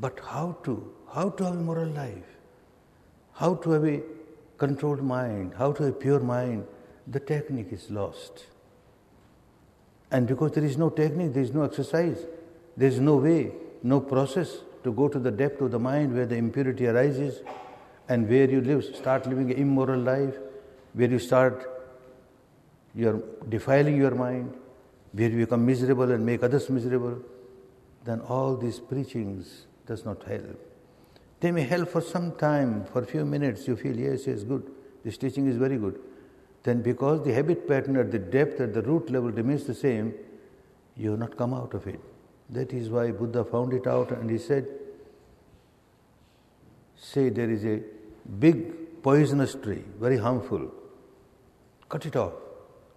But how to? How to have a moral life? How to have a controlled mind? How to have a pure mind? The technique is lost. And because there is no technique, there is no exercise, there is no way, no process to go to the depth of the mind where the impurity arises and where you live, start living an immoral life, where you start you're defiling your mind, where you become miserable and make others miserable, then all these preachings does not help. They may help for some time, for a few minutes, you feel, yes, yes, good, this teaching is very good. Then, because the habit pattern at the depth, at the root level remains the same, you have not come out of it. That is why Buddha found it out and he said, Say there is a big poisonous tree, very harmful. Cut it off.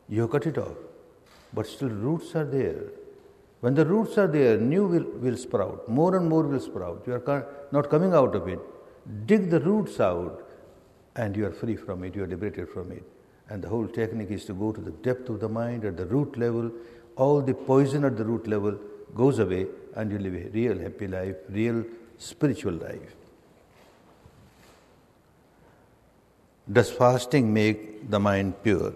You cut it off. But still, roots are there. When the roots are there, new will, will sprout, more and more will sprout. You are not coming out of it. Dig the roots out, and you are free from it, you are liberated from it. And the whole technique is to go to the depth of the mind at the root level. All the poison at the root level goes away, and you live a real happy life, real spiritual life. Does fasting make the mind pure?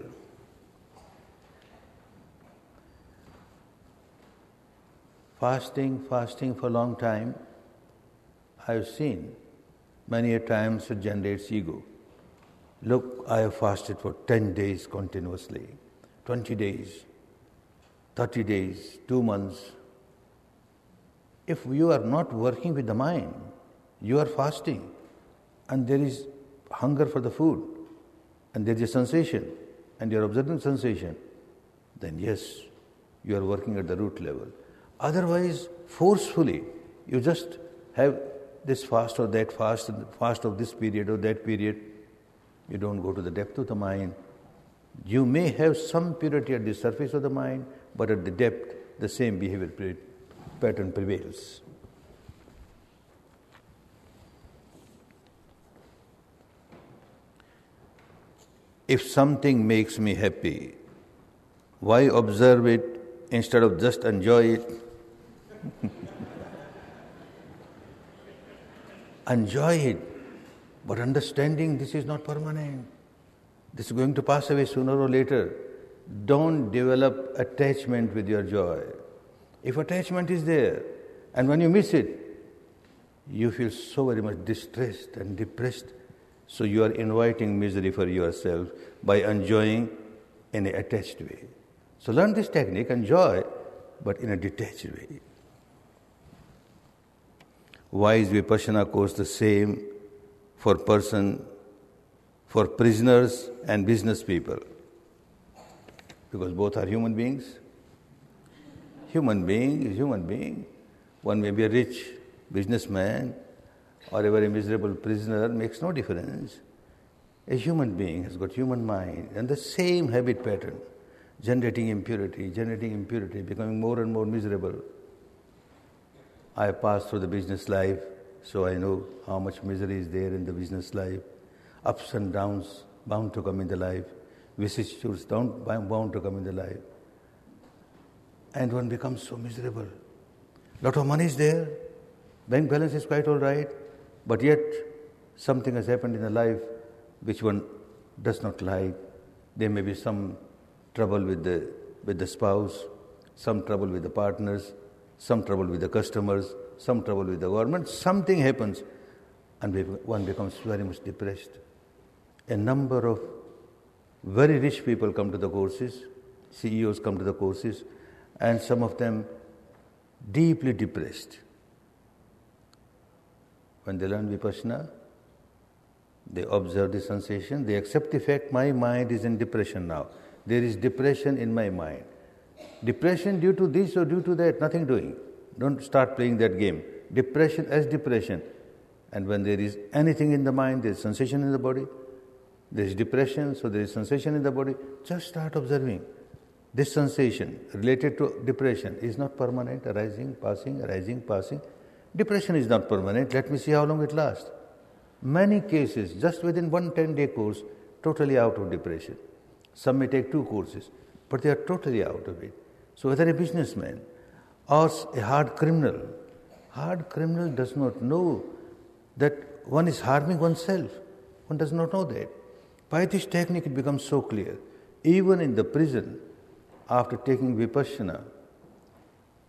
Fasting, fasting for a long time, I've seen many a times it generates ego. Look, I have fasted for 10 days continuously, 20 days, 30 days, two months. If you are not working with the mind, you are fasting, and there is hunger for the food, and there is a sensation, and you are observing sensation, then yes, you are working at the root level. Otherwise, forcefully, you just have this fast or that fast, fast of this period or that period. You don't go to the depth of the mind. You may have some purity at the surface of the mind, but at the depth, the same behavior pattern prevails. If something makes me happy, why observe it instead of just enjoy it? (laughs) enjoy it, but understanding this is not permanent. This is going to pass away sooner or later. Don't develop attachment with your joy. If attachment is there, and when you miss it, you feel so very much distressed and depressed. So you are inviting misery for yourself by enjoying in an attached way. So learn this technique, enjoy, but in a detached way. Why is Vipassana course the same for person, for prisoners and business people? Because both are human beings. Human being is human being. One may be a rich businessman or a very miserable prisoner, makes no difference. A human being has got human mind and the same habit pattern, generating impurity, generating impurity, becoming more and more miserable I passed through the business life, so I know how much misery is there in the business life. Ups and downs bound to come in the life. Vicissitudes bound, bound to come in the life. And one becomes so miserable. Lot of money is there. Bank balance is quite all right. But yet, something has happened in the life which one does not like. There may be some trouble with the, with the spouse, some trouble with the partners, some trouble with the customers, some trouble with the government, something happens, and one becomes very much depressed. A number of very rich people come to the courses, CEOs come to the courses, and some of them deeply depressed. When they learn Vipassana, they observe the sensation, they accept the fact my mind is in depression now. There is depression in my mind. Depression due to this or due to that, nothing doing. Don't start playing that game. Depression as depression. And when there is anything in the mind, there is sensation in the body. There is depression, so there is sensation in the body. Just start observing. This sensation related to depression is not permanent, arising, passing, arising, passing. Depression is not permanent. Let me see how long it lasts. Many cases, just within one 10 day course, totally out of depression. Some may take two courses, but they are totally out of it. So, whether a businessman or a hard criminal, hard criminal does not know that one is harming oneself. One does not know that. By this technique, it becomes so clear. Even in the prison, after taking vipassana,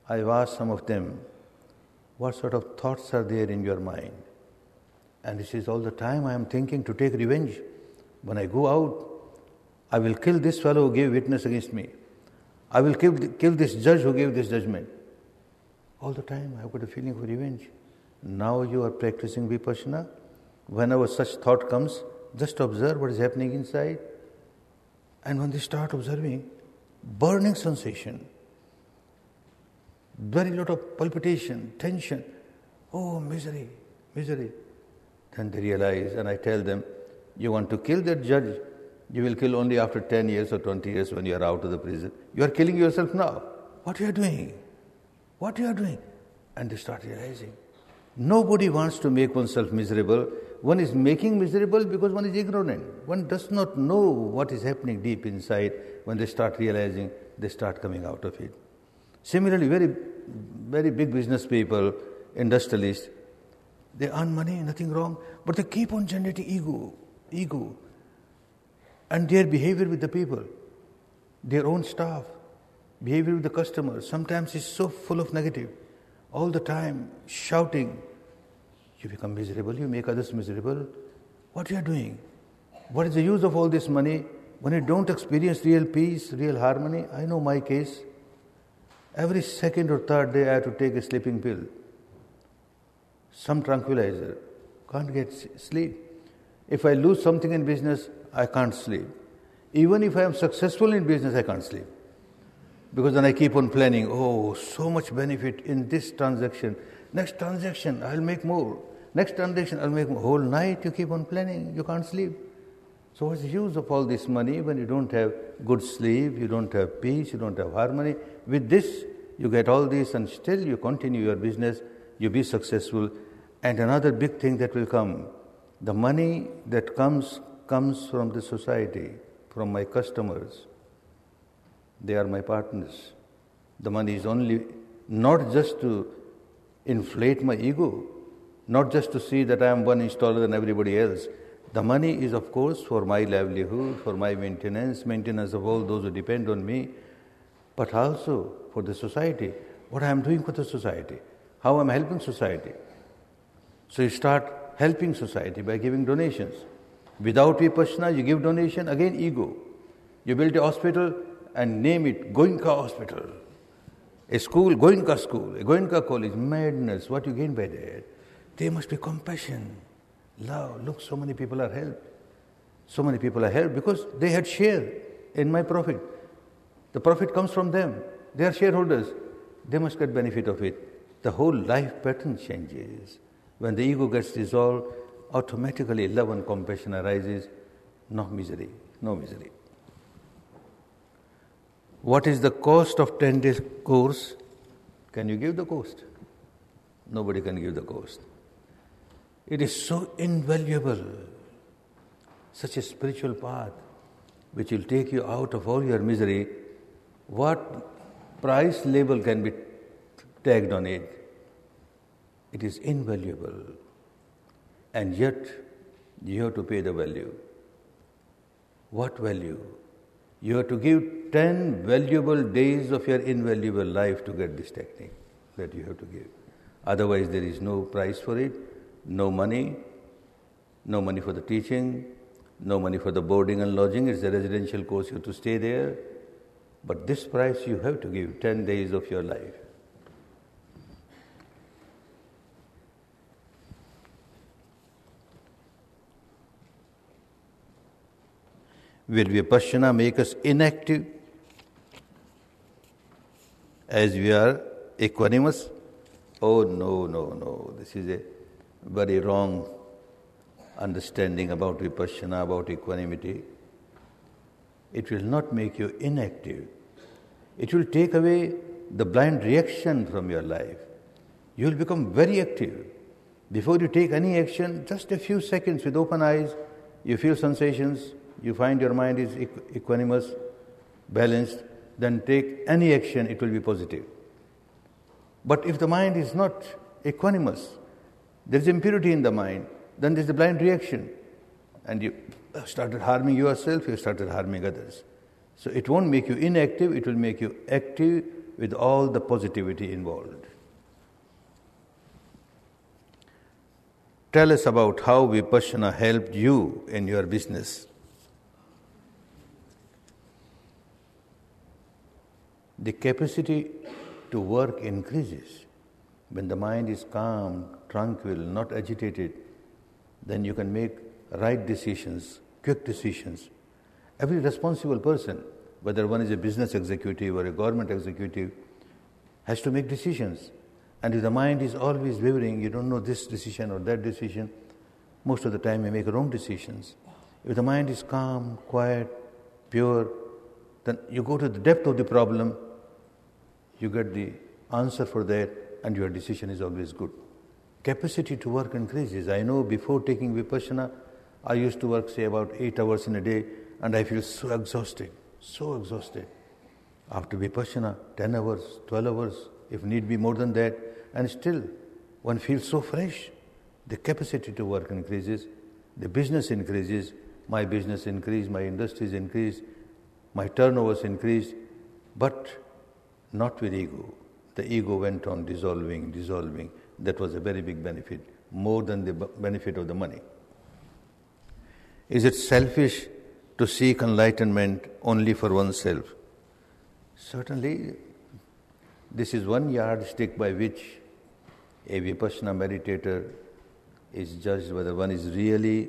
I've asked some of them, What sort of thoughts are there in your mind? And he says, All the time I am thinking to take revenge. When I go out, I will kill this fellow who gave witness against me. I will kill, kill this judge who gave this judgment. All the time I've got a feeling for revenge. Now you are practicing vipassana. Whenever such thought comes, just observe what is happening inside. And when they start observing, burning sensation, very lot of palpitation, tension, oh, misery, misery. Then they realize, and I tell them, you want to kill that judge, you will kill only after 10 years or 20 years when you are out of the prison. You are killing yourself now. What you are doing? What you are doing? And they start realizing. Nobody wants to make oneself miserable. One is making miserable because one is ignorant. One does not know what is happening deep inside. When they start realizing, they start coming out of it. Similarly, very, very big business people, industrialists, they earn money, nothing wrong, but they keep on generating ego, ego and their behavior with the people, their own staff. behavior with the customers, Sometimes is so full of negative, all the time shouting. You become miserable, you make others miserable. What are you doing? What is the use of all this money when you don't experience real peace, real harmony? I know my case. Every second or third day I have to take a sleeping pill, some tranquilizer. Can't get sleep. If I lose something in business, I can't sleep. Even if I am successful in business, I can't sleep. Because then I keep on planning, oh, so much benefit in this transaction. Next transaction, I'll make more. Next transaction, I'll make more. Whole night you keep on planning, you can't sleep. So, what's the use of all this money when you don't have good sleep, you don't have peace, you don't have harmony? With this, you get all this, and still you continue your business, you be successful. And another big thing that will come the money that comes comes from the society, from my customers. They are my partners. The money is only not just to inflate my ego, not just to see that I am one inch taller than everybody else. The money is, of course, for my livelihood, for my maintenance, maintenance of all those who depend on me, but also for the society. What I am doing for the society, how I am helping society. So you start helping society by giving donations. Without vipassana, you give donation, again ego. You build a hospital and name it Goenka Hospital. A school, Goenka School, a Goenka College, madness. What you gain by that? There must be compassion, love. Look, so many people are helped. So many people are helped because they had share in my profit. The profit comes from them. They are shareholders. They must get benefit of it. The whole life pattern changes. When the ego gets dissolved, automatically love and compassion arises. No misery, no misery. What is the cost of 10 days course? Can you give the cost? Nobody can give the cost. It is so invaluable, such a spiritual path which will take you out of all your misery. What price label can be tagged on it? It is invaluable. And yet, you have to pay the value. What value? You have to give 10 valuable days of your invaluable life to get this technique that you have to give. Otherwise, there is no price for it, no money, no money for the teaching, no money for the boarding and lodging. It's a residential course, you have to stay there. But this price you have to give 10 days of your life. Will Vipassana make us inactive as we are equanimous? Oh, no, no, no. This is a very wrong understanding about Vipassana, about equanimity. It will not make you inactive. It will take away the blind reaction from your life. You will become very active. Before you take any action, just a few seconds with open eyes, you feel sensations, you find your mind is equanimous, balanced, then take any action, it will be positive. But if the mind is not equanimous, there is impurity in the mind, then there is a blind reaction. And you uh, started harming yourself, you started harming others. So it won't make you inactive, it will make you active with all the positivity involved. Tell us about how Vipassana helped you in your business. The capacity to work increases. When the mind is calm, tranquil, not agitated, then you can make right decisions, quick decisions. Every responsible person, whether one is a business executive or a government executive, has to make decisions. And if the mind is always wavering, you don't know this decision or that decision, most of the time you make wrong decisions. If the mind is calm, quiet, pure, then you go to the depth of the problem you get the answer for that, and your decision is always good. Capacity to work increases. I know before taking Vipassana, I used to work, say, about eight hours in a day, and I feel so exhausted, so exhausted. After Vipassana, 10 hours, 12 hours, if need be more than that, and still one feels so fresh. The capacity to work increases, the business increases, my business increase, my industries increase, my turnovers increase, but not with ego. The ego went on dissolving, dissolving. That was a very big benefit, more than the benefit of the money. Is it selfish to seek enlightenment only for oneself? Certainly, this is one yardstick by which a vipassana meditator is judged whether one is really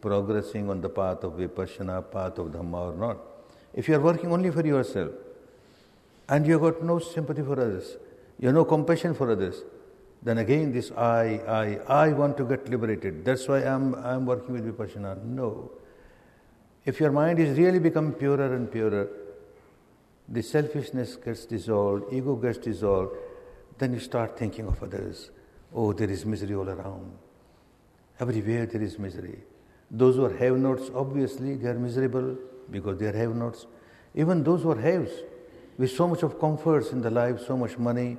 progressing on the path of vipassana, path of dhamma or not. If you are working only for yourself and you have got no sympathy for others, you have no compassion for others, then again this I, I, I want to get liberated. That's why I'm, I'm working with vipassana. No. If your mind is really become purer and purer, the selfishness gets dissolved, ego gets dissolved, then you start thinking of others. Oh, there is misery all around. Everywhere there is misery. Those who are have nots, obviously, they are miserable because they are have nots. Even those who are haves, with so much of comforts in the life, so much money,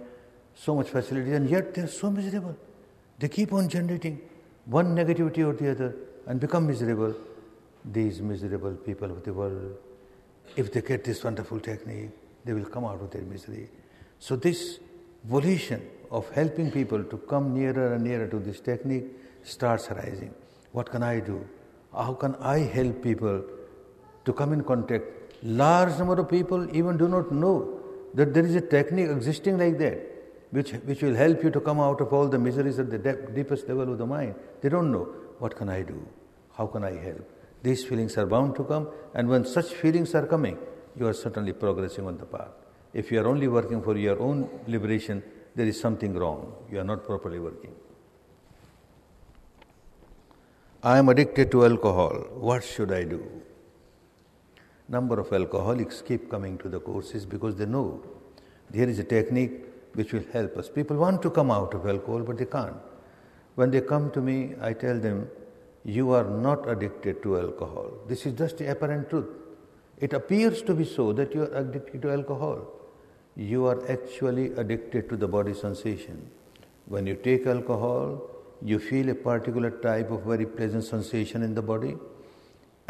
so much facility, and yet they are so miserable. They keep on generating one negativity or the other and become miserable. These miserable people of the world, if they get this wonderful technique, they will come out of their misery. So, this volition of helping people to come nearer and nearer to this technique starts arising. What can I do? How can I help people to come in contact? Large number of people even do not know that there is a technique existing like that, which, which will help you to come out of all the miseries at the depth, deepest level of the mind. They don't know. What can I do? How can I help? These feelings are bound to come, and when such feelings are coming, you are certainly progressing on the path. If you are only working for your own liberation, there is something wrong. You are not properly working. I am addicted to alcohol. What should I do? Number of alcoholics keep coming to the courses because they know there is a technique which will help us. People want to come out of alcohol, but they can't. When they come to me, I tell them, You are not addicted to alcohol. This is just the apparent truth. It appears to be so that you are addicted to alcohol. You are actually addicted to the body sensation. When you take alcohol, you feel a particular type of very pleasant sensation in the body.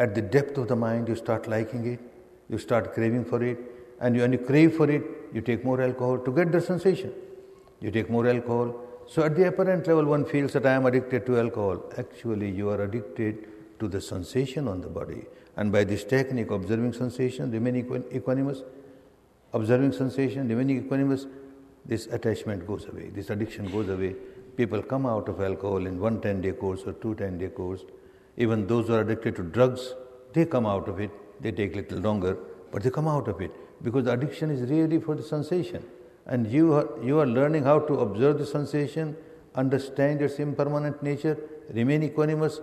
At the depth of the mind, you start liking it, you start craving for it, and when you crave for it, you take more alcohol to get the sensation. You take more alcohol. So, at the apparent level, one feels that I am addicted to alcohol. Actually, you are addicted to the sensation on the body. And by this technique, observing sensation, remaining equanimous, observing sensation, remaining equanimous, this attachment goes away, this addiction goes away, People come out of alcohol in one 10 day course or two 10 day course. Even those who are addicted to drugs, they come out of it. They take a little longer, but they come out of it because the addiction is really for the sensation. And you are, you are learning how to observe the sensation, understand its impermanent nature, remain equanimous.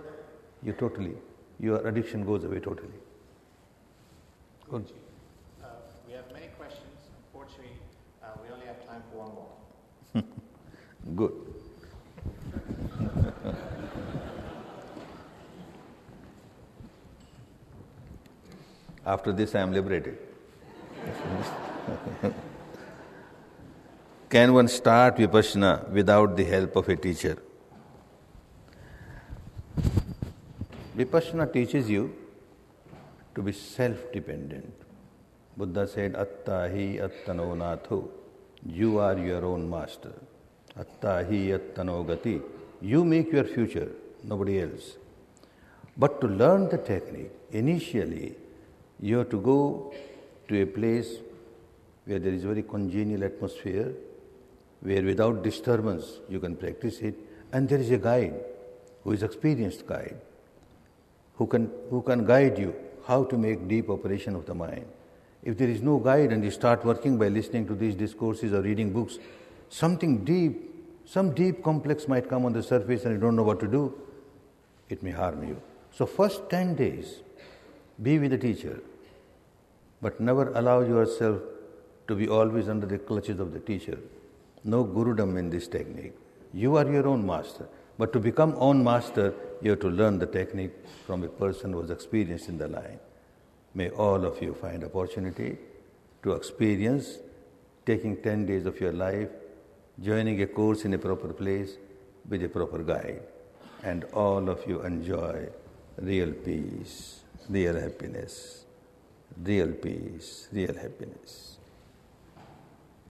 You totally, your addiction goes away totally. Good. Uh, we have many questions. Unfortunately, uh, we only have time for one more. (laughs) Good. After this, I am liberated. (laughs) Can one start vipassana without the help of a teacher? Vipassana teaches you to be self dependent. Buddha said, Atta hi attano natho. You are your own master. Atta hi attano gati. You make your future, nobody else. But to learn the technique, initially, you have to go to a place where there is very congenial atmosphere, where without disturbance you can practice it, and there is a guide who is experienced guide, who can, who can guide you how to make deep operation of the mind. If there is no guide and you start working by listening to these discourses or reading books, something deep some deep complex might come on the surface and you don't know what to do, it may harm you. So, first 10 days, be with the teacher, but never allow yourself to be always under the clutches of the teacher. No gurudom in this technique. You are your own master. But to become own master, you have to learn the technique from a person who has experienced in the line. May all of you find opportunity to experience taking 10 days of your life joining a course in a proper place with a proper guide, and all of you enjoy real peace, real happiness, real peace, real happiness.